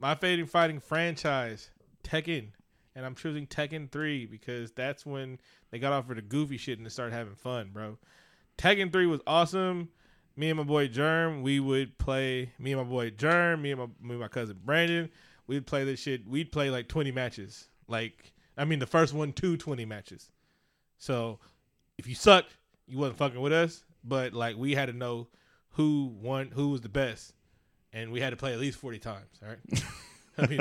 Speaker 2: My favorite fighting franchise, Tekken. And I'm choosing Tekken 3 because that's when they got off of the goofy shit and they started having fun, bro. Tekken 3 was awesome. Me and my boy Germ, we would play me and my boy Germ, me and my me and my cousin Brandon, we'd play this shit. We'd play like 20 matches. Like I mean the first one two 20 matches. So if you sucked, you wasn't fucking with us. But like we had to know who won, who was the best, and we had to play at least forty times. All right. I mean,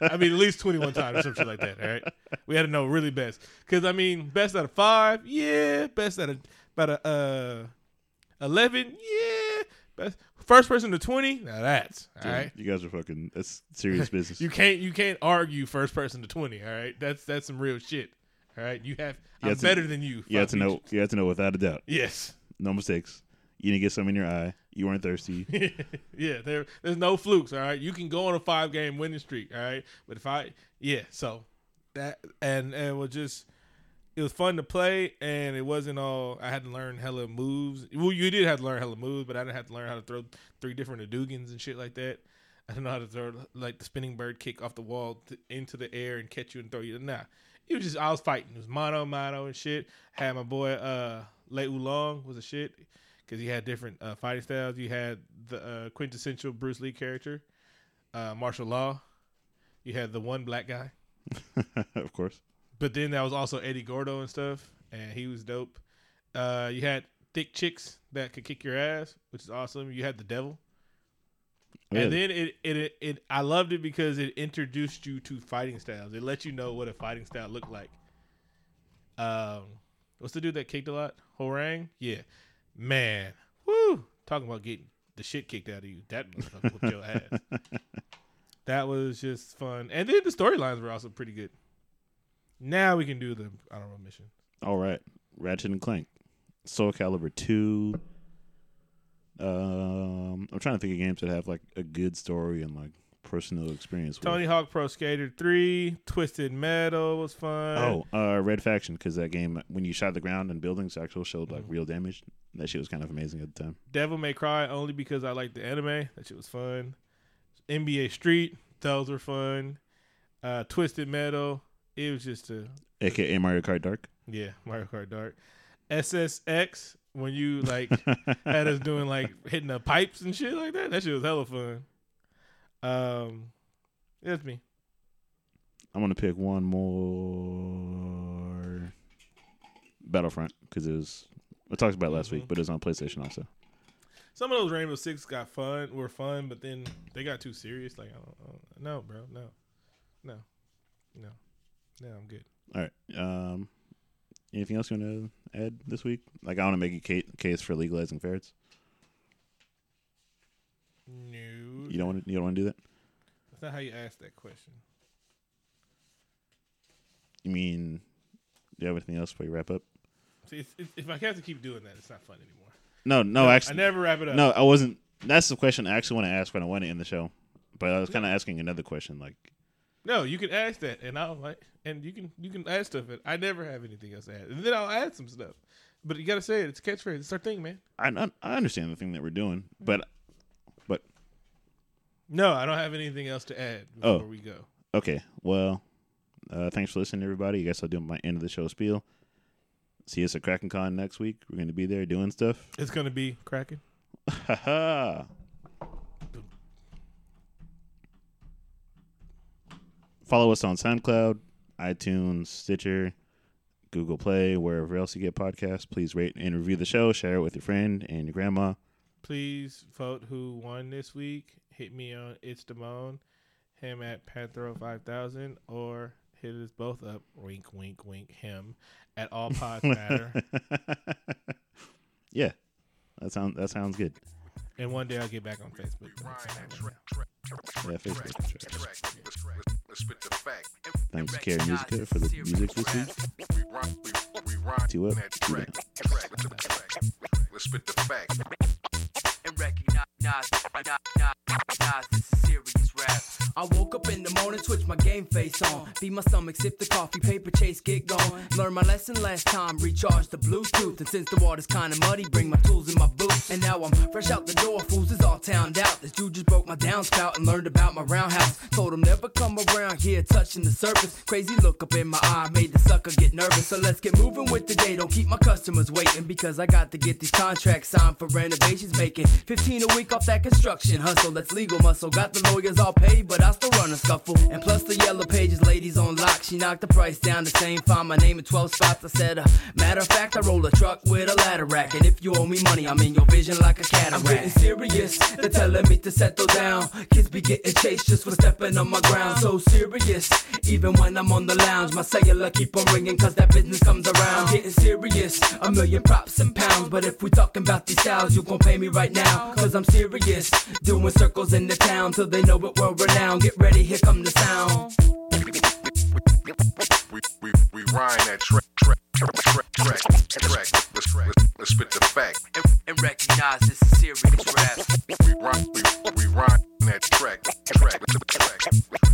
Speaker 2: I mean at least twenty one times or some shit like that. All right. We had to know really best because I mean best out of five, yeah. Best out of about a uh, eleven, yeah. Best first person to twenty, now that's all
Speaker 1: Dude,
Speaker 2: right.
Speaker 1: You guys are fucking. That's serious business.
Speaker 2: You can't you can't argue first person to twenty. All right, that's that's some real shit. All right, you have
Speaker 1: You
Speaker 2: I'm
Speaker 1: have to-
Speaker 2: better than you.
Speaker 1: you have to know. You have to know without a doubt.
Speaker 2: Yes.
Speaker 1: No mistakes. You didn't get some in your eye. You weren't thirsty.
Speaker 2: yeah, there there's no flukes, all right. You can go on a five game winning streak, all right. But if I yeah, so that and and it was just it was fun to play and it wasn't all I had to learn hella moves. Well, you did have to learn hella moves, but I didn't have to learn how to throw three different Hadoukens and shit like that. I don't know how to throw like the spinning bird kick off the wall to, into the air and catch you and throw you. Nah, it was just I was fighting. It was mono mono and shit. Had my boy uh Lei Wulong was a shit because you had different uh, fighting styles. You had the uh, quintessential Bruce Lee character, uh, Marshall Law. You had the one black guy,
Speaker 1: of course.
Speaker 2: but then that was also Eddie Gordo and stuff, and he was dope. Uh, you had thick chicks that could kick your ass, which is awesome. You had the devil,
Speaker 1: Yeah.
Speaker 2: and then it, it it it I loved it because it introduced you to fighting styles. It let you know what a fighting style looked like. Um, what's the dude that kicked a lot? Hwoarang, yeah, man, woo! Talking about getting the shit kicked out of you. That motherfucker whooped your ass. That was just fun, and then the storylines were also pretty good. Now we can do the honorable mission.
Speaker 1: All right, Ratchet and Clank, Soul Calibur two. Um, I'm trying to think of games that have like a good story and like personal experience. with.
Speaker 2: Tony Hawk Pro Skater three, Twisted Metal was fun.
Speaker 1: Oh, uh, Red Faction, because that game when you shot the ground and buildings actually showed like
Speaker 2: Mhm.
Speaker 1: real damage. That shit was kind of amazing at the time.
Speaker 2: Devil May Cry only because I like the anime. That shit was fun. NBA Street, those were fun. Uh, Twisted Metal, it was just a
Speaker 1: AKA Mario Kart Dark.
Speaker 2: yeah Mario Kart Dark. SSX when you like had us doing like hitting the pipes and shit like that. That shit was hella fun. Um, that's me.
Speaker 1: I'm gonna pick one more. Battlefront, because it was. I talked about it last week,
Speaker 2: Mhm.
Speaker 1: but it was on PlayStation also.
Speaker 2: Some of those Rainbow Six got fun, were fun, but then they got too serious. Like, I don't, I don't no, bro, no, no, no, no, I'm good.
Speaker 1: All right. Um, anything else you want to add this week? Like, I want to make a case for legalizing ferrets.
Speaker 2: Movie.
Speaker 1: You don't want to. You don't want to do that.
Speaker 2: That's not how you ask that question.
Speaker 1: You mean? Do you have anything else before you wrap up?
Speaker 2: See, it's, it's, if I have to keep doing that, it's not fun anymore.
Speaker 1: No, no,
Speaker 2: I
Speaker 1: actually, I
Speaker 2: never wrap it up.
Speaker 1: no. I wasn't. That's the question I actually want to ask when I want to end the show. But I was kind of asking another question, like,
Speaker 2: No, you can ask that, and I'll like, and you can you can add stuff. And I never have anything else to add, and then I'll add some stuff. But you gotta say it. It's a catchphrase. It's our thing, man.
Speaker 1: I I understand the thing that we're doing, but
Speaker 2: No, I don't have anything else to add before
Speaker 1: Oh.
Speaker 2: we go.
Speaker 1: okay. Well, uh, thanks for listening, everybody. I guess I'll do my end of the show spiel. See us at Kraken Con next week. We're going to be there doing stuff.
Speaker 2: It's gonna be cracking.
Speaker 1: Haha. Follow us on SoundCloud, iTunes, Stitcher, Google Play, wherever else you get podcasts. Please rate and review the show. Share it with your friend and your grandma.
Speaker 2: Please vote who won this week. Hit me on It's Damone, him at Panthero five thousand, or hit us both up. Wink, wink, wink. Him at All Pods Matter.
Speaker 1: yeah, that sounds that sounds good.
Speaker 2: and one day I'll get back on Facebook.
Speaker 1: Yeah, Facebook. right.
Speaker 5: Let's spit the fact.
Speaker 1: Thanks to Carrie Musica for the music this week.
Speaker 5: We rhyme, we, we rhyme
Speaker 1: Two up, two down.
Speaker 5: Let's spit the fact.
Speaker 3: And recognize, this is serious rap. I woke up in the morning, switch my game face on. Beat my stomach, sip the coffee, paper chase, get going. Learn my lesson last time, recharge the Bluetooth. And since the water's kinda muddy, bring my tools in my boots. And now I'm fresh out the door, fools is all towned out. This dude just broke my downspout and learned about my roundhouse. Told him never come around here touching the surface. Crazy look up in my eye, made the sucker get nervous. So let's get moving with the day, don't keep my customers waiting. Because I got to get these contracts signed for renovations, making 15 a week off that construction hustle. That's legal muscle. Got the lawyers all paid, but I still run a scuffle. And plus the yellow pages, ladies on lock. She knocked the price down the same. Found my name in 12 spots. I said, uh, matter of fact, I roll a truck with a ladder rack. And if you owe me money, I'm in your vision like a cataract. I'm getting serious. They're telling me to settle down. Kids be getting chased just for stepping on my ground. So serious. Even when I'm on the lounge, my cellular keep on ringing cause that business comes around. I'm Getting serious. A million props and pounds. But if we talking about these styles, you gon' pay me right now. Cause I'm serious. Doing circles in the town till they know it world renowned. Get ready, here come the sound.
Speaker 5: We, we, we rhyme that track. Track, track, track, track. track. Let's, let's, let's spit the fact.
Speaker 3: And, and recognize this is serious rap.
Speaker 5: We rhyme, we, we rhyme that track. Track, track.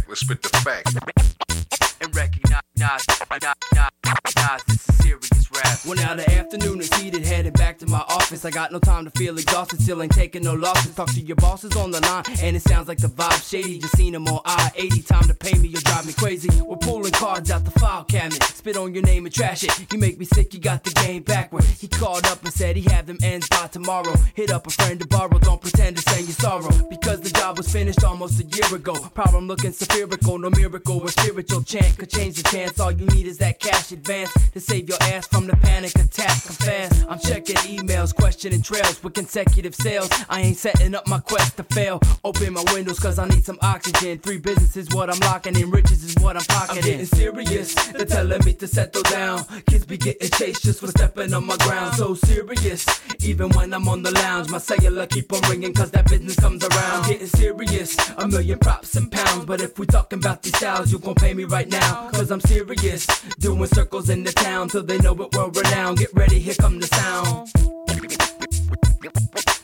Speaker 5: Let's spit the fact.
Speaker 3: And recognize, recognize, this is serious rap. When now the afternoon is heated, headed back to my office. I got no time to feel exhausted, still ain't taking no losses. Talk to your bosses on the line, and it sounds like the vibe shady. Just seen them on I 80. Time to pay me, you'll drive me crazy. We're pulling cards out the file cabinet. Spit on your name and trash it. You make me sick, you got the game backward. He called up and said he had them ends by tomorrow. Hit up a friend to borrow, don't pretend to say your sorrow. Because the job was finished almost a year ago. Problem looking spherical, no miracle or spiritual chant could change the chance. All you need is that cash advance to save your ass from the panic attack. Confess, I'm checking emails, questioning trails with consecutive sales. I ain't setting up my quest to fail. Open my windows cause I need some oxygen. Three businesses, what I'm locking in. Riches is what I'm pocketing. I'm getting serious. They're telling me to settle down. Kids be getting chased just for stepping on my ground. So serious. Even when I'm on the lounge, my cellular keep on ringing cause that business comes around. I'm Getting serious. A million props and pounds. But if we talking about these styles, you gon' pay me right now. Cause I'm serious. Doing circles in the town till they know it world renowned. Get ready, here come the sound.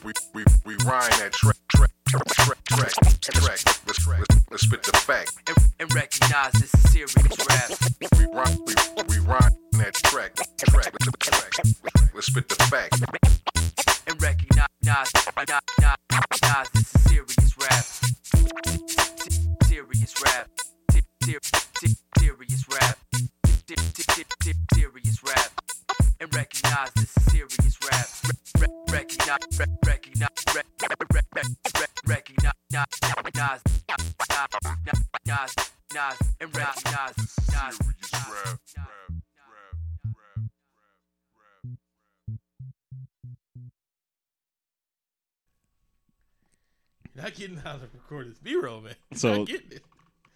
Speaker 5: We, we, we rhyme that track. Track, track, track, track. Let's, let's, let's spit the fact.
Speaker 3: And, and recognize this is serious rap.
Speaker 5: We rhyme, we, we rhyme that track. Track, track. Let's spit the fact.
Speaker 3: And recognize, recognize, recognize this is
Speaker 2: record this B-roll, man. You're
Speaker 1: So-
Speaker 2: not getting it.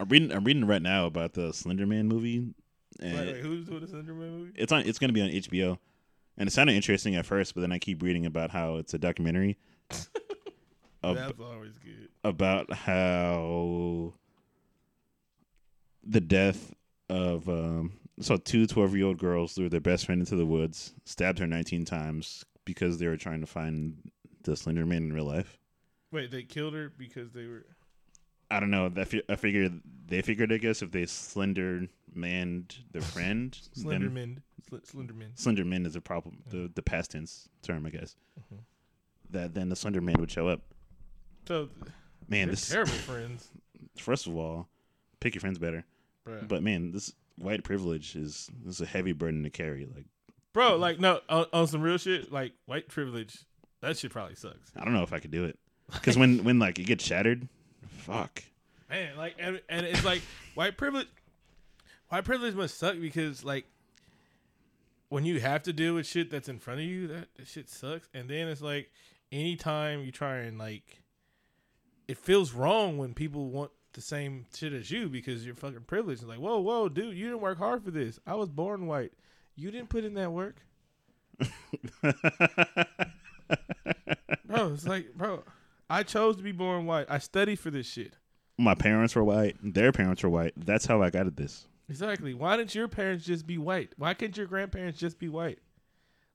Speaker 1: I'm reading. I'm reading right now about the Slender Man movie, and
Speaker 2: Wait, wait, who's doing the Slenderman movie?
Speaker 1: it's on. It's going to be on HBO, and it sounded interesting at first, but then I keep reading about how it's a documentary. ab-
Speaker 2: That's always good.
Speaker 1: about how the death of um, so two 12 year old girls threw their best friend into the woods, stabbed her 19 times because they were trying to find the Slender Man in real life.
Speaker 2: Wait, they killed her because they were.
Speaker 1: I don't know. I, fi- I figured they figured, I guess, if they slender manned their friend, then
Speaker 2: Slenderman. Sl- Slenderman.
Speaker 1: slender man is a problem. The the past tense term, I guess.
Speaker 2: Mm-hmm.
Speaker 1: That then the slender man would show up.
Speaker 2: So
Speaker 1: Man, this
Speaker 2: terrible friends.
Speaker 1: first of all, pick your friends better.
Speaker 2: Bruh.
Speaker 1: But man, this white privilege is is a heavy burden to carry. Like
Speaker 2: Bro, like no, on, on some real shit, like white privilege, that shit probably sucks.
Speaker 1: I don't know if I could do it because when when like it gets shattered, fuck.
Speaker 2: Man, like and, and it's like white privilege white privilege must suck because like when you have to deal with shit that's in front of you, that, that shit sucks. And then it's like anytime you try and like it feels wrong when people want the same shit as you because you're fucking privileged. It's like, whoa, whoa, dude, you didn't work hard for this. I was born white. You didn't put in that work. Bro, it's like, bro, I chose to be born white. I studied for this shit.
Speaker 1: My parents were white. Their parents were white. That's how I got at this.
Speaker 2: Exactly. Why didn't your parents just be white? Why couldn't your grandparents just be white?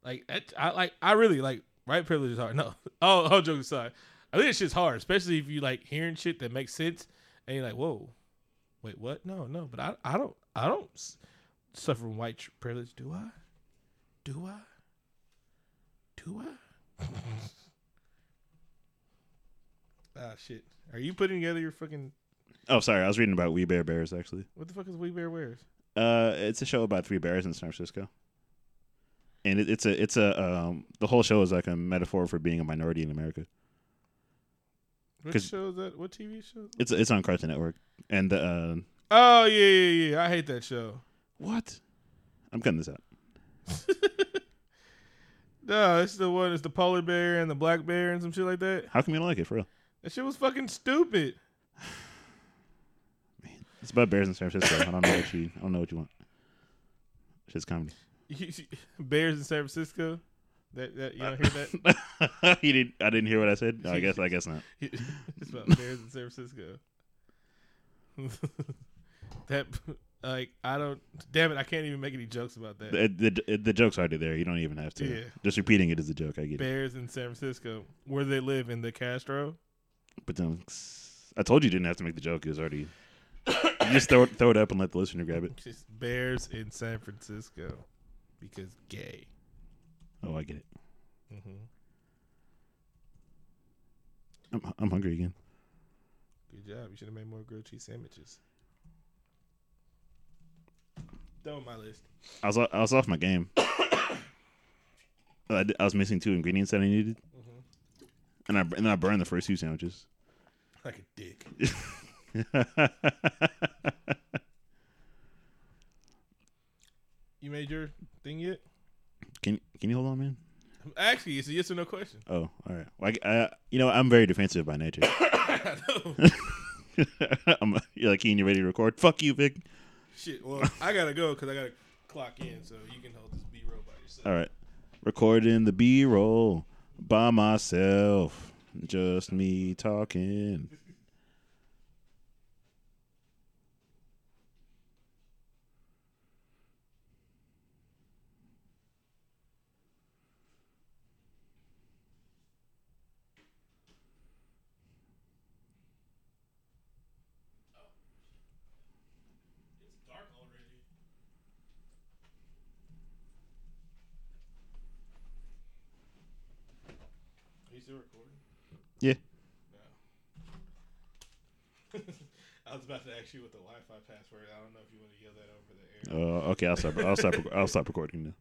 Speaker 2: Like that, I like. I really like. White privilege is hard. No. Oh, oh, joke aside. I think it's just hard, especially if you like hearing shit that makes sense, and you're like, "Whoa, wait, what? No, no." But I, I don't, I don't suffer from white privilege. Do I? Do I? Do I? ah, shit. Are you putting together your fucking?
Speaker 1: Oh, sorry. I was reading about We Bare Bears actually.
Speaker 2: What the fuck is We Bare Bears?
Speaker 1: Uh, it's a show about three bears in San Francisco, and it, it's a it's a um the whole show is like a metaphor for being a minority in America.
Speaker 2: What show is that? What TV show?
Speaker 1: It's it's on Cartoon Network, and the uh,
Speaker 2: Oh yeah, yeah, yeah. I hate that show.
Speaker 1: what? I'm cutting this out.
Speaker 2: No, it's the one. It's the polar bear and the black bear and some shit like that.
Speaker 1: How come you don't like it for real?
Speaker 2: That shit was fucking stupid.
Speaker 1: It's about bears in San Francisco. I don't know what you I don't know what you want. Shit's comedy.
Speaker 2: Bears in San Francisco. That that you don't hear that?
Speaker 1: you didn't. I didn't hear what I said. No, I guess. I guess not.
Speaker 2: it's about bears in San Francisco. that like I don't. Damn it! I can't even make any jokes about that.
Speaker 1: The, the, the joke's already there. You don't even have to.
Speaker 2: Yeah.
Speaker 1: Just repeating it is a joke. I get it.
Speaker 2: Bears in San Francisco, where they live in the Castro.
Speaker 1: But then I told you you didn't have to make the joke. It was already. you just throw it, throw it up and let the listener grab it.
Speaker 2: Just bears in San Francisco, because gay.
Speaker 1: Oh, I get it.
Speaker 2: hmm
Speaker 1: I'm I'm hungry again.
Speaker 2: Good job. You should have made more grilled cheese sandwiches. That on my list.
Speaker 1: I was I was off my game. I, d- I was missing two ingredients that I needed, and I and then I burned the first two sandwiches.
Speaker 2: Like a dick. You made your thing yet?
Speaker 1: Can can you hold on, man?
Speaker 2: Actually, it's a yes or no question.
Speaker 1: Oh, all right. Well, I, I- you know, I'm very defensive by nature. I'm you're like, Keen, you ready to record? Fuck you, Vic.
Speaker 2: Shit. Well, I gotta go because I gotta clock in, so you can hold this B roll by yourself.
Speaker 1: All right. Recording the B roll by myself. Just me talking. Yeah.
Speaker 2: I was about to ask you what the Wi-Fi password. I don't know if you want to yell that over the air.
Speaker 1: Uh, okay, I'll stop. I'll stop. I'll stop recording now.